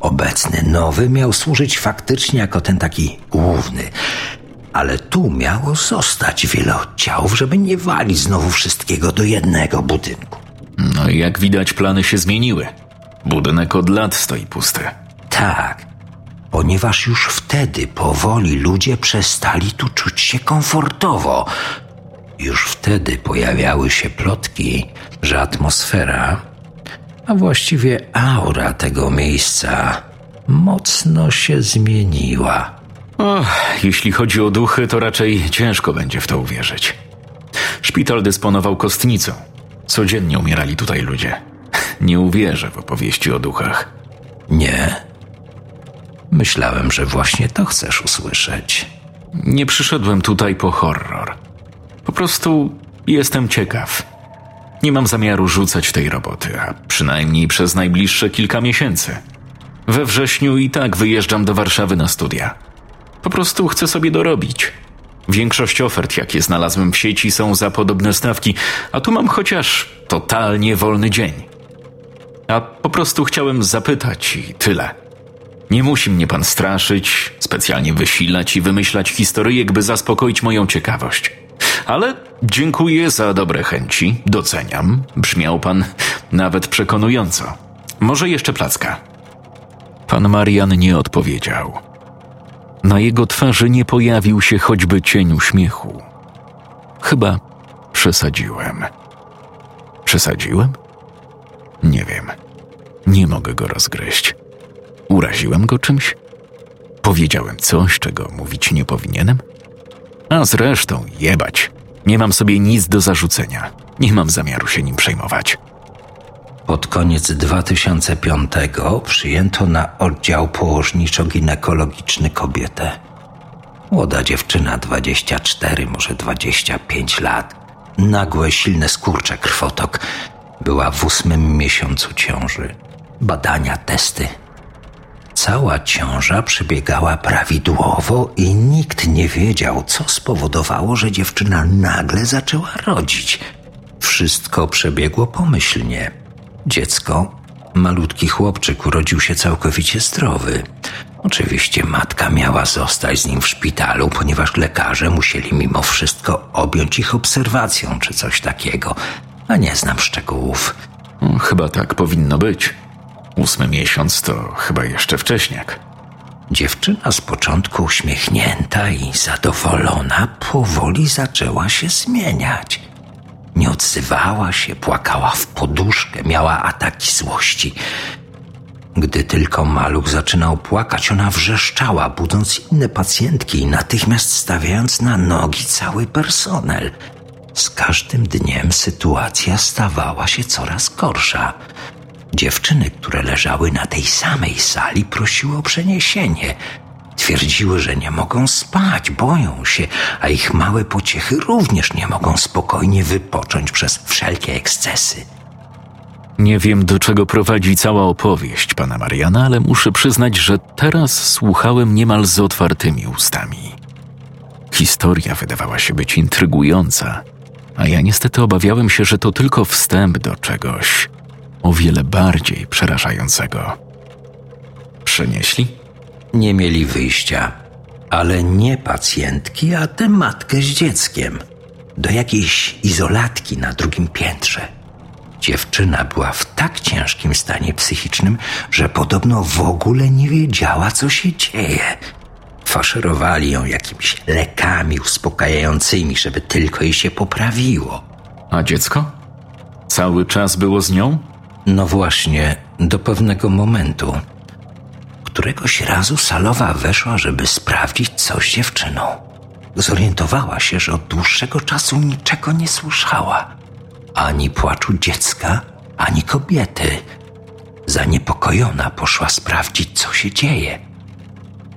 Obecny nowy miał służyć faktycznie jako ten taki główny, ale tu miało zostać wiele oddziałów, żeby nie walić znowu wszystkiego do jednego budynku. No i jak widać, plany się zmieniły. Budynek od lat stoi pusty. Tak, ponieważ już wtedy powoli ludzie przestali tu czuć się komfortowo. Już wtedy pojawiały się plotki, że atmosfera, a właściwie aura tego miejsca mocno się zmieniła. Och, jeśli chodzi o duchy, to raczej ciężko będzie w to uwierzyć. Szpital dysponował kostnicą. Codziennie umierali tutaj ludzie. Nie uwierzę w opowieści o duchach. Nie. Myślałem, że właśnie to chcesz usłyszeć. Nie przyszedłem tutaj po horror. Po prostu jestem ciekaw. Nie mam zamiaru rzucać tej roboty, a przynajmniej przez najbliższe kilka miesięcy. We wrześniu i tak wyjeżdżam do Warszawy na studia. Po prostu chcę sobie dorobić. Większość ofert, jakie znalazłem w sieci, są za podobne stawki, a tu mam chociaż totalnie wolny dzień. A po prostu chciałem zapytać i tyle. Nie musi mnie pan straszyć, specjalnie wysilać i wymyślać historyjek, by zaspokoić moją ciekawość. Ale dziękuję za dobre chęci, doceniam. Brzmiał pan nawet przekonująco. Może jeszcze placka. Pan Marian nie odpowiedział. Na jego twarzy nie pojawił się choćby cień uśmiechu. Chyba przesadziłem. Przesadziłem? Nie wiem. Nie mogę go rozgryźć. Uraziłem go czymś? Powiedziałem coś, czego mówić nie powinienem? A zresztą, jebać. Nie mam sobie nic do zarzucenia. Nie mam zamiaru się nim przejmować. Pod koniec 2005 przyjęto na oddział położniczo-ginekologiczny kobietę. Młoda dziewczyna, 24, może 25 lat. Nagłe, silne skurcze, krwotok. Była w ósmym miesiącu ciąży. Badania, testy. Cała ciąża przebiegała prawidłowo i nikt nie wiedział, co spowodowało, że dziewczyna nagle zaczęła rodzić. Wszystko przebiegło pomyślnie. Dziecko, malutki chłopczyk, urodził się całkowicie zdrowy. Oczywiście matka miała zostać z nim w szpitalu, ponieważ lekarze musieli mimo wszystko objąć ich obserwacją czy coś takiego, a nie znam szczegółów. Hmm, chyba tak powinno być. Ósmy miesiąc to chyba jeszcze wcześniak. Dziewczyna z początku uśmiechnięta i zadowolona powoli zaczęła się zmieniać. Nie odzywała się, płakała w poduszkę, miała ataki złości. Gdy tylko maluch zaczynał płakać, ona wrzeszczała, budząc inne pacjentki i natychmiast stawiając na nogi cały personel. Z każdym dniem sytuacja stawała się coraz gorsza. Dziewczyny, które leżały na tej samej sali, prosiły o przeniesienie. Twierdziły, że nie mogą spać, boją się, a ich małe pociechy również nie mogą spokojnie wypocząć przez wszelkie ekscesy. Nie wiem, do czego prowadzi cała opowieść pana Mariana, ale muszę przyznać, że teraz słuchałem niemal z otwartymi ustami. Historia wydawała się być intrygująca, a ja niestety obawiałem się, że to tylko wstęp do czegoś o wiele bardziej przerażającego. Przenieśli? Nie mieli wyjścia, ale nie pacjentki, a tę matkę z dzieckiem. Do jakiejś izolatki na drugim piętrze. Dziewczyna była w tak ciężkim stanie psychicznym, że podobno w ogóle nie wiedziała, co się dzieje. Faszerowali ją jakimiś lekami uspokajającymi, żeby tylko jej się poprawiło. A dziecko? Cały czas było z nią? No właśnie, do pewnego momentu. Któregoś razu salowa weszła, żeby sprawdzić coś z dziewczyną. Zorientowała się, że od dłuższego czasu niczego nie słyszała. Ani płaczu dziecka, ani kobiety. Zaniepokojona poszła sprawdzić, co się dzieje.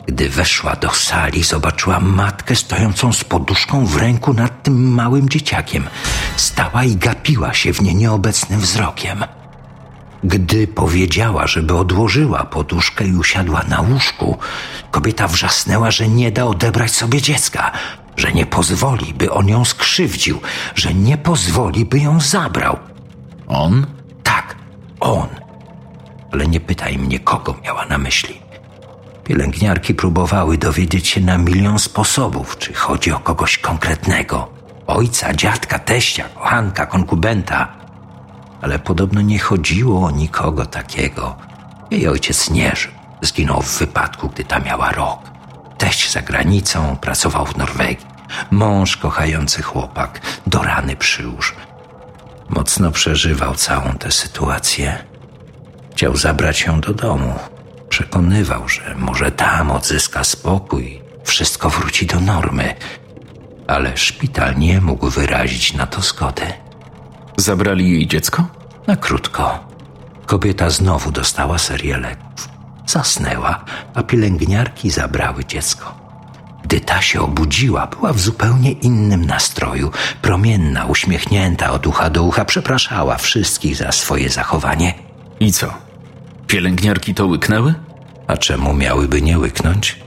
Gdy weszła do sali, zobaczyła matkę stojącą z poduszką w ręku nad tym małym dzieciakiem. Stała i gapiła się w nie nieobecnym wzrokiem. Gdy powiedziała, żeby odłożyła poduszkę i usiadła na łóżku, kobieta wrzasnęła, że nie da odebrać sobie dziecka, że nie pozwoli, by on ją skrzywdził, że nie pozwoli, by ją zabrał. On? Tak, on. Ale nie pytaj mnie, kogo miała na myśli. Pielęgniarki próbowały dowiedzieć się na milion sposobów, czy chodzi o kogoś konkretnego. Ojca, dziadka, teścia, kochanka, konkubenta. Ale podobno nie chodziło o nikogo takiego. Jej ojciec nie żył. Zginął w wypadku, gdy ta miała rok. Teść za granicą, pracował w Norwegii. Mąż kochający chłopak, do rany przyłóż. Mocno przeżywał całą tę sytuację. Chciał zabrać ją do domu. Przekonywał, że może tam odzyska spokój, wszystko wróci do normy. Ale szpital nie mógł wyrazić na to zgody. Zabrali jej dziecko? Na krótko. Kobieta znowu dostała serię leków. Zasnęła, a pielęgniarki zabrały dziecko. Gdy ta się obudziła, była w zupełnie innym nastroju. Promienna, uśmiechnięta od ucha do ucha, przepraszała wszystkich za swoje zachowanie. I co? Pielęgniarki to łyknęły? A czemu miałyby nie łyknąć?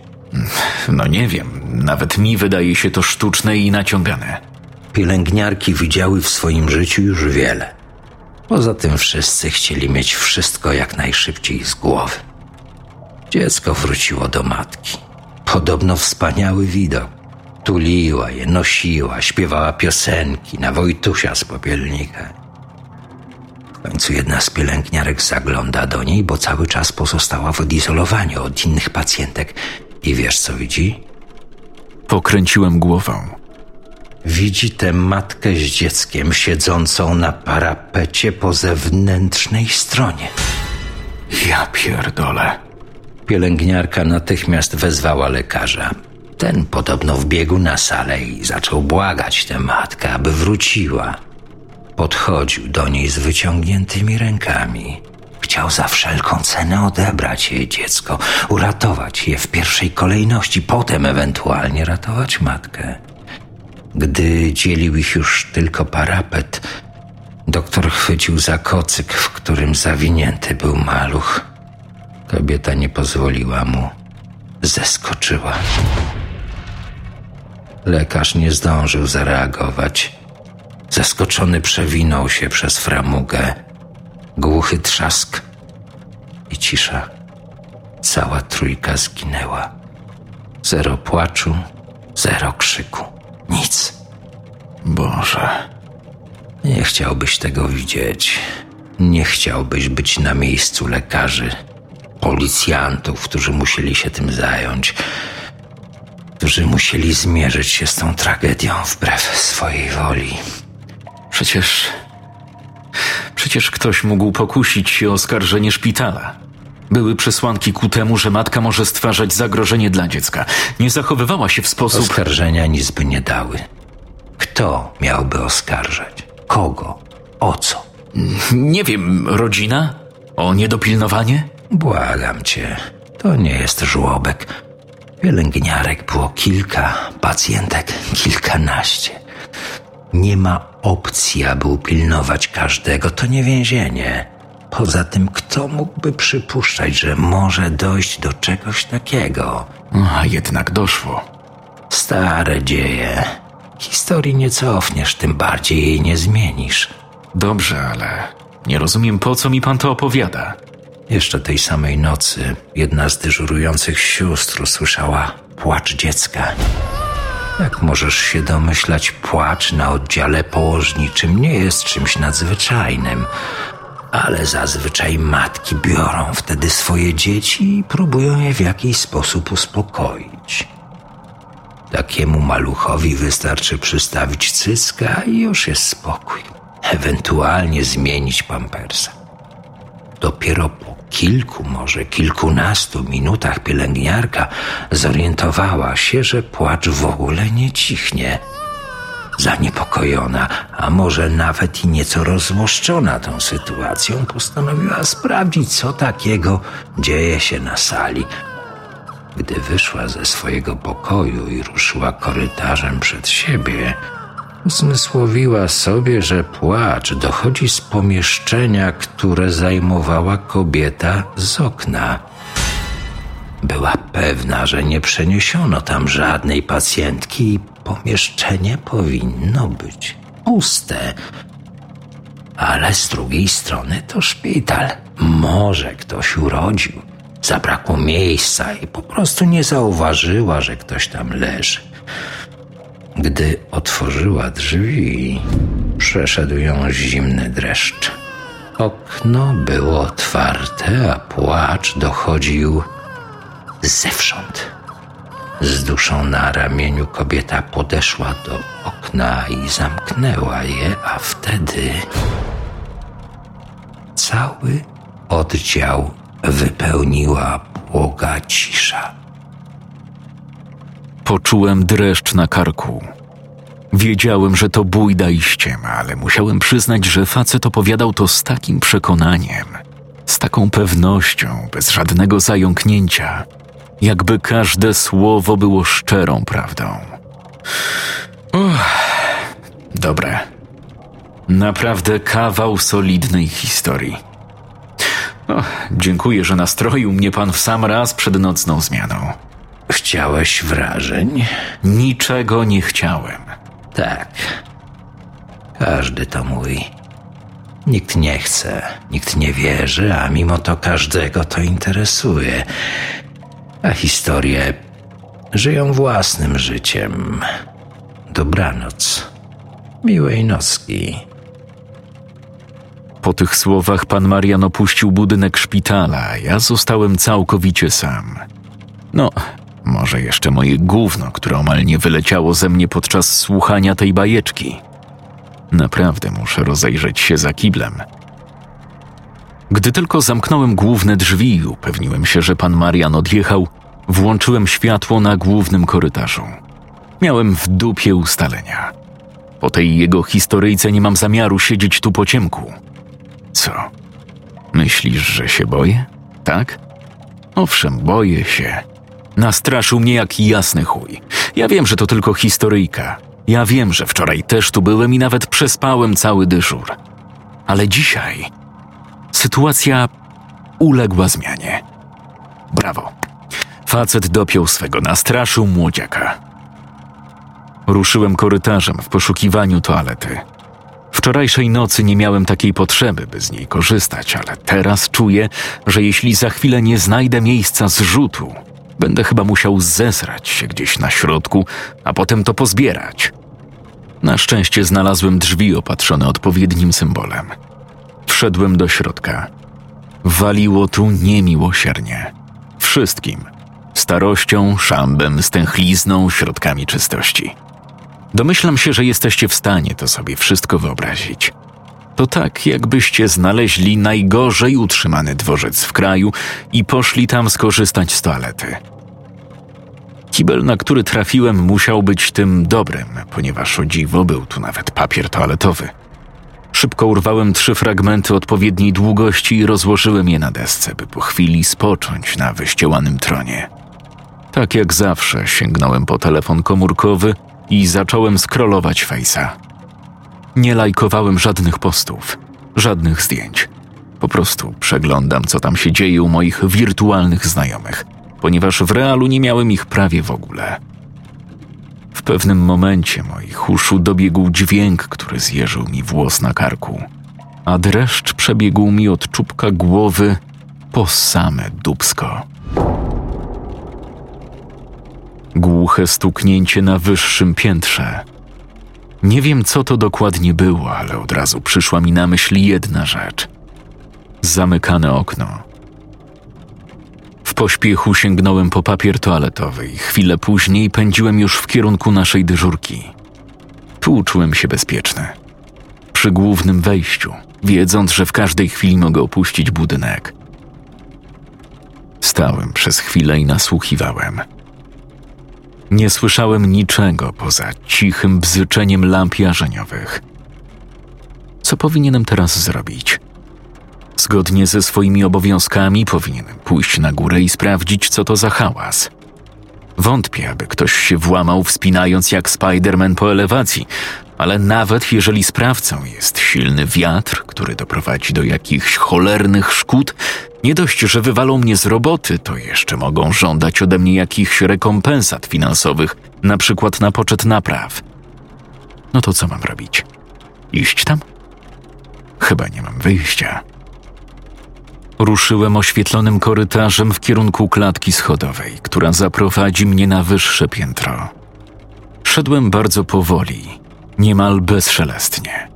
No nie wiem, nawet mi wydaje się to sztuczne i naciągane. Pielęgniarki widziały w swoim życiu już wiele. Poza tym wszyscy chcieli mieć wszystko jak najszybciej z głowy. Dziecko wróciło do matki. Podobno wspaniały widok. Tuliła je, nosiła, śpiewała piosenki na Wojtusia z popielnika. W końcu jedna z pielęgniarek zagląda do niej, bo cały czas pozostała w odizolowaniu od innych pacjentek. I wiesz co widzi? Pokręciłem głową. Widzi tę matkę z dzieckiem siedzącą na parapecie po zewnętrznej stronie. Ja pierdolę. Pielęgniarka natychmiast wezwała lekarza. Ten podobno wbiegł na salę i zaczął błagać tę matkę, aby wróciła. Podchodził do niej z wyciągniętymi rękami. Chciał za wszelką cenę odebrać jej dziecko, uratować je w pierwszej kolejności, potem ewentualnie ratować matkę. Gdy dzielił ich już tylko parapet, doktor chwycił za kocyk, w którym zawinięty był maluch. Kobieta nie pozwoliła mu. Zeskoczyła. Lekarz nie zdążył zareagować. Zaskoczony przewinął się przez framugę. Głuchy trzask i cisza. Cała trójka zginęła. Zero płaczu, zero krzyku. Nic. Boże. Nie chciałbyś tego widzieć. Nie chciałbyś być na miejscu lekarzy, policjantów, którzy musieli się tym zająć, którzy musieli zmierzyć się z tą tragedią wbrew swojej woli. Przecież. Przecież ktoś mógł pokusić się o oskarżenie szpitala. Były przesłanki ku temu, że matka może stwarzać zagrożenie dla dziecka. Nie zachowywała się w sposób. Oskarżenia nic by nie dały. Kto miałby oskarżać? Kogo? O co? Nie wiem, rodzina? O niedopilnowanie? Błagam cię, to nie jest żłobek. Pielęgniarek było kilka, pacjentek kilkanaście. Nie ma opcji, aby upilnować każdego, to nie więzienie. Poza tym, kto mógłby przypuszczać, że może dojść do czegoś takiego? A jednak doszło. Stare dzieje. Historii nie cofniesz, tym bardziej jej nie zmienisz. Dobrze, ale nie rozumiem, po co mi pan to opowiada. Jeszcze tej samej nocy jedna z dyżurujących sióstr usłyszała płacz dziecka. Jak możesz się domyślać, płacz na oddziale położniczym nie jest czymś nadzwyczajnym, ale zazwyczaj matki biorą wtedy swoje dzieci i próbują je w jakiś sposób uspokoić. Takiemu maluchowi wystarczy przystawić cycka i już jest spokój. Ewentualnie zmienić pampersa. Dopiero po kilku, może kilkunastu minutach pielęgniarka zorientowała się, że płacz w ogóle nie cichnie. Zaniepokojona, a może nawet i nieco rozłoszczona tą sytuacją, postanowiła sprawdzić, co takiego dzieje się na sali. Gdy wyszła ze swojego pokoju i ruszyła korytarzem przed siebie, uzmysłowiła sobie, że płacz dochodzi z pomieszczenia, które zajmowała kobieta z okna. Była pewna, że nie przeniesiono tam żadnej pacjentki i pomieszczenie powinno być puste. Ale z drugiej strony to szpital. Może ktoś urodził. Zabrakło miejsca i po prostu nie zauważyła, że ktoś tam leży. Gdy otworzyła drzwi, przeszedł ją zimny dreszcz. Okno było otwarte, a płacz dochodził zewsząd. Z duszą na ramieniu kobieta podeszła do okna i zamknęła je, a wtedy cały oddział wypełniła błoga cisza. Poczułem dreszcz na karku. Wiedziałem, że to bójda i ściema, ale musiałem przyznać, że facet opowiadał to z takim przekonaniem, z taką pewnością, bez żadnego zająknięcia, jakby każde słowo było szczerą prawdą. Uff, dobre. Naprawdę kawał solidnej historii. O, dziękuję, że nastroił mnie pan w sam raz przed nocną zmianą. Chciałeś wrażeń? Niczego nie chciałem. Tak. Każdy to mówi. Nikt nie chce, nikt nie wierzy, a mimo to każdego to interesuje. A historie żyją własnym życiem. Dobranoc. Miłej nocki. Po tych słowach pan Marian opuścił budynek szpitala, ja zostałem całkowicie sam. No, Może jeszcze moje gówno, które omal nie wyleciało ze mnie podczas słuchania tej bajeczki. Naprawdę muszę rozejrzeć się za kiblem. Gdy tylko zamknąłem główne drzwi i upewniłem się, że pan Marian odjechał, włączyłem światło na głównym korytarzu. Miałem w dupie ustalenia. Po tej jego historyjce nie mam zamiaru siedzieć tu po ciemku. Co? Myślisz, że się boję? Tak? Owszem, boję się. Nastraszył mnie jak jasny chuj. Ja wiem, że to tylko historyjka. Ja wiem, że wczoraj też tu byłem i nawet przespałem cały dyżur. Ale dzisiaj sytuacja uległa zmianie. Brawo. Facet dopiął swego, nastraszył młodziaka. Ruszyłem korytarzem w poszukiwaniu toalety. Wczorajszej nocy nie miałem takiej potrzeby, by z niej korzystać, ale teraz czuję, że jeśli za chwilę nie znajdę miejsca zrzutu, będę chyba musiał zesrać się gdzieś na środku, a potem to pozbierać. Na szczęście znalazłem drzwi opatrzone odpowiednim symbolem. Wszedłem do środka. Waliło tu niemiłosiernie. Wszystkim. Starością, szambem, stęchlizną, środkami czystości. Domyślam się, że jesteście w stanie to sobie wszystko wyobrazić. To tak, jakbyście znaleźli najgorzej utrzymany dworzec w kraju i poszli tam skorzystać z toalety. Kibel, na który trafiłem, musiał być tym dobrym, ponieważ o dziwo był tu nawet papier toaletowy. Szybko urwałem trzy fragmenty odpowiedniej długości i rozłożyłem je na desce, by po chwili spocząć na wyściełanym tronie. Tak jak zawsze sięgnąłem po telefon komórkowy i zacząłem scrollować Face'a. Nie lajkowałem żadnych postów, żadnych zdjęć. Po prostu przeglądam, co tam się dzieje u moich wirtualnych znajomych, ponieważ w realu nie miałem ich prawie w ogóle. W pewnym momencie moich uszu dobiegł dźwięk, który zjeżył mi włos na karku, a dreszcz przebiegł mi od czubka głowy po same dubsko. Głuche stuknięcie na wyższym piętrze. Nie wiem, co to dokładnie było, ale od razu przyszła mi na myśl jedna rzecz. Zamykane okno. W pośpiechu sięgnąłem po papier toaletowy i chwilę później pędziłem już w kierunku naszej dyżurki. Tu czułem się bezpieczny. Przy głównym wejściu, wiedząc, że w każdej chwili mogę opuścić budynek. Stałem przez chwilę i nasłuchiwałem – nie słyszałem niczego poza cichym bzyczeniem lamp jarzeniowych. Co powinienem teraz zrobić? Zgodnie ze swoimi obowiązkami powinienem pójść na górę i sprawdzić, co to za hałas. Wątpię, aby ktoś się włamał wspinając jak Spider-Man po elewacji, ale nawet jeżeli sprawcą jest silny wiatr, który doprowadzi do jakichś cholernych szkód, nie dość, że wywalą mnie z roboty, to jeszcze mogą żądać ode mnie jakichś rekompensat finansowych, na przykład na poczet napraw. No to co mam robić? Iść tam? Chyba nie mam wyjścia. Ruszyłem oświetlonym korytarzem w kierunku klatki schodowej, która zaprowadzi mnie na wyższe piętro. Szedłem bardzo powoli, niemal bezszelestnie.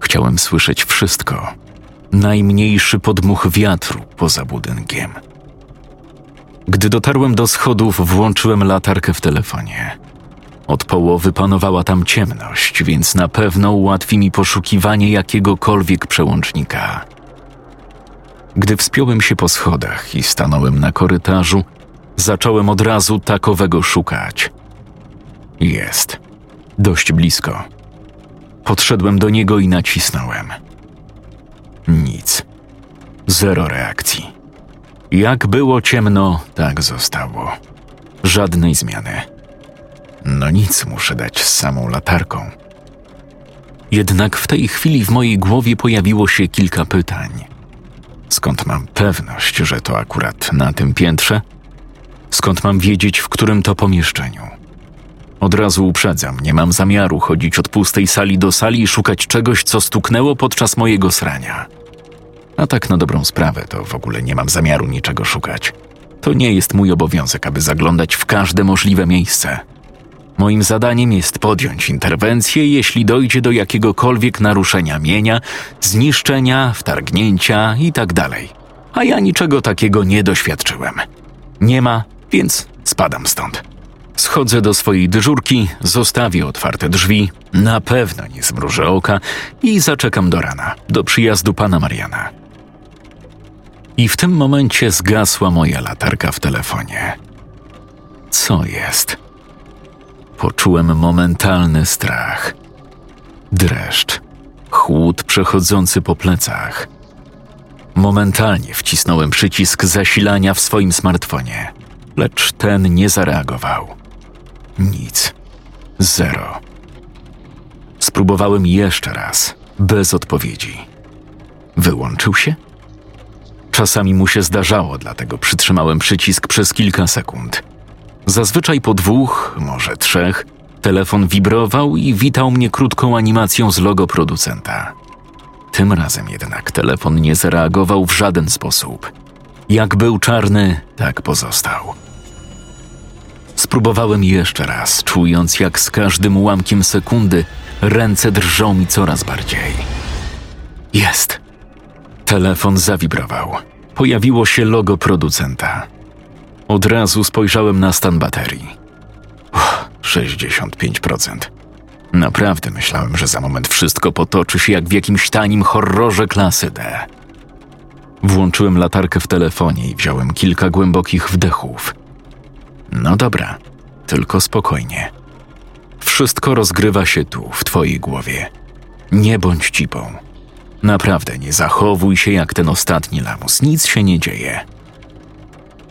Chciałem słyszeć wszystko, najmniejszy podmuch wiatru poza budynkiem. Gdy dotarłem do schodów, włączyłem latarkę w telefonie. Od połowy panowała tam ciemność, więc na pewno ułatwi mi poszukiwanie jakiegokolwiek przełącznika. Gdy wspiąłem się po schodach i stanąłem na korytarzu, zacząłem od razu takowego szukać. Jest. Dość blisko. Podszedłem do niego i nacisnąłem. Nic. Zero reakcji. Jak było ciemno, tak zostało. Żadnej zmiany. No nic, muszę dać z samą latarką. Jednak w tej chwili w mojej głowie pojawiło się kilka pytań. Skąd mam pewność, że to akurat na tym piętrze? Skąd mam wiedzieć, w którym to pomieszczeniu? Od razu uprzedzam, nie mam zamiaru chodzić od pustej sali do sali i szukać czegoś, co stuknęło podczas mojego srania. A tak na dobrą sprawę, to w ogóle nie mam zamiaru niczego szukać. To nie jest mój obowiązek, aby zaglądać w każde możliwe miejsce. Moim zadaniem jest podjąć interwencję, jeśli dojdzie do jakiegokolwiek naruszenia mienia, zniszczenia, wtargnięcia itd. Tak A ja niczego takiego nie doświadczyłem. Nie ma, więc Spadam stąd. Schodzę do swojej dyżurki, zostawię otwarte drzwi, na pewno nie zmrużę oka i zaczekam do rana, do przyjazdu pana Mariana. I w tym momencie zgasła moja latarka w telefonie. Co jest? Poczułem momentalny strach. Dreszcz, chłód przechodzący po plecach. Momentalnie wcisnąłem przycisk zasilania w swoim smartfonie, lecz ten nie zareagował. Nic. Zero. Spróbowałem jeszcze raz, bez odpowiedzi. Wyłączył się? Czasami mu się zdarzało, dlatego przytrzymałem przycisk przez kilka sekund. Zazwyczaj po dwóch, może trzech, telefon wibrował i witał mnie krótką animacją z logo producenta. Tym razem jednak telefon nie zareagował w żaden sposób. Jak był czarny, tak pozostał. Spróbowałem jeszcze raz, czując jak z każdym ułamkiem sekundy ręce drżą mi coraz bardziej. Jest. Telefon zawibrował. Pojawiło się logo producenta. Od razu spojrzałem na stan baterii. Uff, 65%. Naprawdę myślałem, że za moment wszystko potoczy się jak w jakimś tanim horrorze klasy D. Włączyłem latarkę w telefonie i wziąłem kilka głębokich wdechów. No dobra, tylko spokojnie. Wszystko rozgrywa się tu, w twojej głowie. Nie bądź cipą. Naprawdę nie zachowuj się jak ten ostatni lamus, nic się nie dzieje.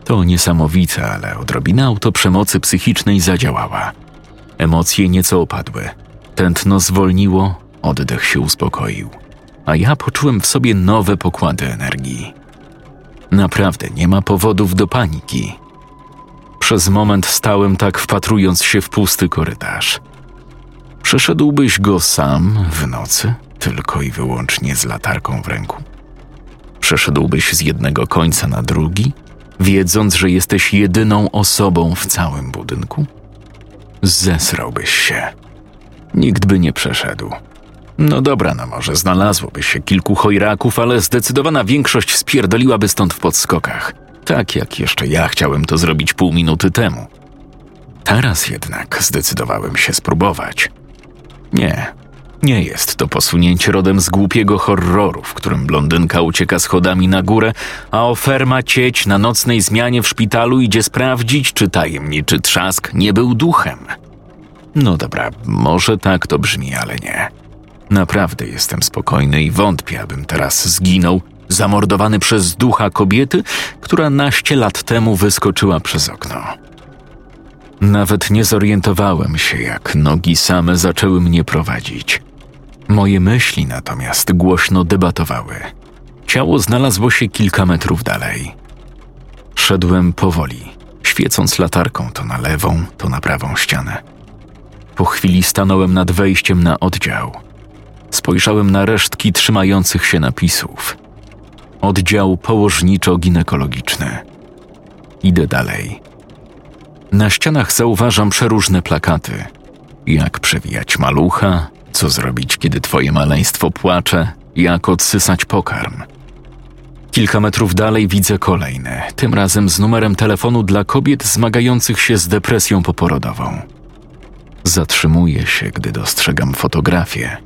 To niesamowite, ale odrobina autoprzemocy psychicznej zadziałała. Emocje nieco opadły. Tętno zwolniło, oddech się uspokoił, a ja poczułem w sobie nowe pokłady energii. Naprawdę nie ma powodów do paniki. Przez moment stałem tak wpatrując się w pusty korytarz. Przeszedłbyś go sam w nocy, tylko i wyłącznie z latarką w ręku? Przeszedłbyś z jednego końca na drugi, wiedząc, że jesteś jedyną osobą w całym budynku? Zesrałbyś się. Nikt by nie przeszedł. No dobra, no może znalazłoby się kilku chojraków, ale zdecydowana większość spierdoliłaby stąd w podskokach. Tak jak jeszcze ja chciałem to zrobić pół minuty temu. Teraz jednak zdecydowałem się spróbować. Nie, nie jest to posunięcie rodem z głupiego horroru, w którym blondynka ucieka schodami na górę, a oferma cieć na nocnej zmianie w szpitalu idzie sprawdzić, czy tajemniczy trzask nie był duchem. No dobra, może tak to brzmi, ale nie. Naprawdę jestem spokojny i wątpię, abym teraz zginął, zamordowany przez ducha kobiety, która naście lat temu wyskoczyła przez okno. Nawet nie zorientowałem się, jak nogi same zaczęły mnie prowadzić. Moje myśli natomiast głośno debatowały. Ciało znalazło się kilka metrów dalej. Szedłem powoli, świecąc latarką to na lewą, to na prawą ścianę. Po chwili stanąłem nad wejściem na oddział. Spojrzałem na resztki trzymających się napisów. Oddział położniczo-ginekologiczny. Idę dalej. Na ścianach zauważam przeróżne plakaty. Jak przewijać malucha, co zrobić, kiedy twoje maleństwo płacze, jak odsysać pokarm. Kilka metrów dalej widzę kolejne, tym razem z numerem telefonu dla kobiet zmagających się z depresją poporodową. Zatrzymuję się, gdy dostrzegam fotografię.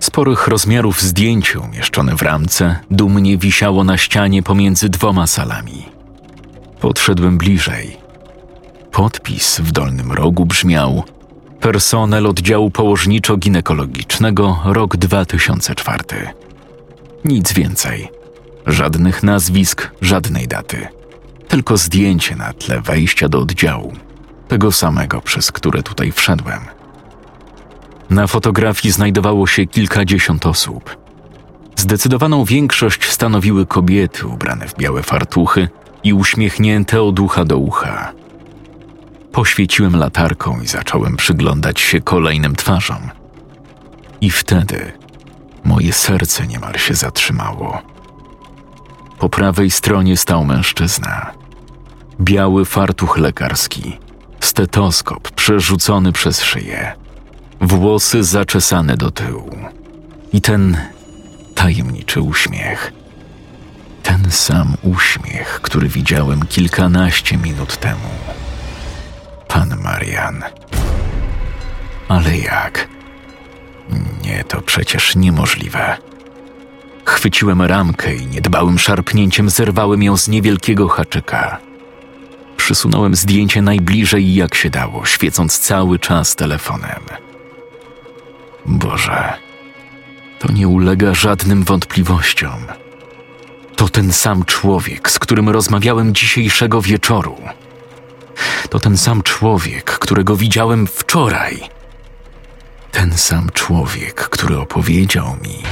Sporych rozmiarów zdjęcie umieszczone w ramce dumnie wisiało na ścianie pomiędzy dwoma salami. Podszedłem bliżej. Podpis w dolnym rogu brzmiał Personel oddziału położniczo-ginekologicznego, rok 2004. Nic więcej. Żadnych nazwisk, żadnej daty. Tylko zdjęcie na tle wejścia do oddziału. Tego samego, przez które tutaj wszedłem. Na fotografii znajdowało się kilkadziesiąt osób. Zdecydowaną większość stanowiły kobiety ubrane w białe fartuchy i uśmiechnięte od ucha do ucha. Poświeciłem latarką i zacząłem przyglądać się kolejnym twarzom. I wtedy moje serce niemal się zatrzymało. Po prawej stronie stał mężczyzna. Biały fartuch lekarski, stetoskop przerzucony przez szyję, włosy zaczesane do tyłu i ten tajemniczy uśmiech. Ten sam uśmiech, który widziałem kilkanaście minut temu. Pan Marian. Ale jak? Nie, to przecież niemożliwe. Chwyciłem ramkę i niedbałym szarpnięciem zerwałem ją z niewielkiego haczyka. Przysunąłem zdjęcie najbliżej jak się dało, świecąc cały czas telefonem. Boże, to nie ulega żadnym wątpliwościom. To ten sam człowiek, z którym rozmawiałem dzisiejszego wieczoru. To ten sam człowiek, którego widziałem wczoraj. Ten sam człowiek, który opowiedział mi.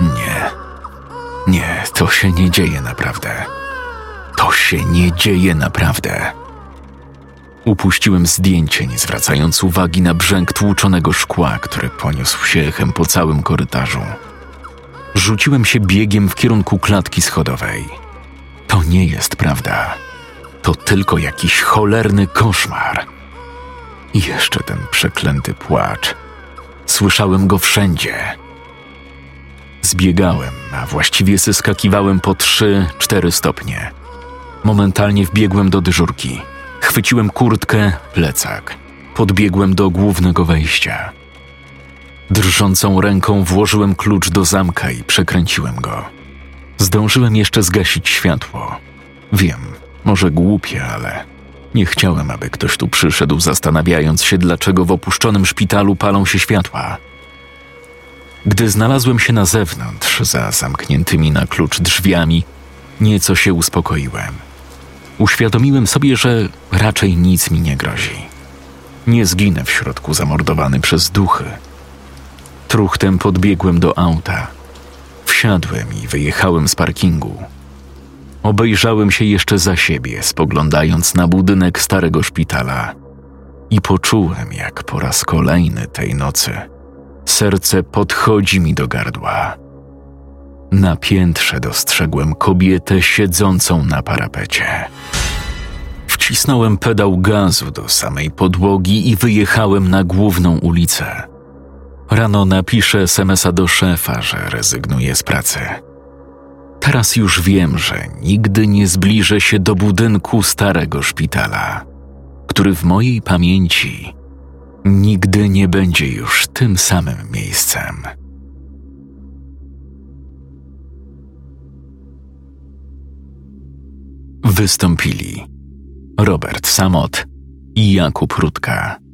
Nie, nie, to się nie dzieje naprawdę. To się nie dzieje naprawdę. Upuściłem zdjęcie, nie zwracając uwagi na brzęk tłuczonego szkła, które poniósł się echem po całym korytarzu. Rzuciłem się biegiem w kierunku klatki schodowej. To nie jest prawda. To tylko jakiś cholerny koszmar. I jeszcze ten przeklęty płacz. Słyszałem go wszędzie. Zbiegałem, a właściwie zeskakiwałem po trzy, cztery stopnie. Momentalnie wbiegłem do dyżurki. Chwyciłem kurtkę, plecak. Podbiegłem do głównego wejścia. Drżącą ręką włożyłem klucz do zamka i przekręciłem go. Zdążyłem jeszcze zgasić światło. Wiem, może głupie, ale nie chciałem, aby ktoś tu przyszedł, zastanawiając się, dlaczego w opuszczonym szpitalu palą się światła. Gdy znalazłem się na zewnątrz, za zamkniętymi na klucz drzwiami, nieco się uspokoiłem. Uświadomiłem sobie, że raczej nic mi nie grozi. Nie zginę w środku zamordowany przez duchy. Truchtem podbiegłem do auta. Wsiadłem i wyjechałem z parkingu. Obejrzałem się jeszcze za siebie, spoglądając na budynek starego szpitala i poczułem, jak po raz kolejny tej nocy serce podchodzi mi do gardła. Na piętrze dostrzegłem kobietę siedzącą na parapecie. Wcisnąłem pedał gazu do samej podłogi i wyjechałem na główną ulicę. Rano napiszę SMS-a do szefa, że rezygnuję z pracy. Teraz już wiem, że nigdy nie zbliżę się do budynku starego szpitala, który w mojej pamięci nigdy nie będzie już tym samym miejscem. Wystąpili Robert Samot i Jakub Rutka.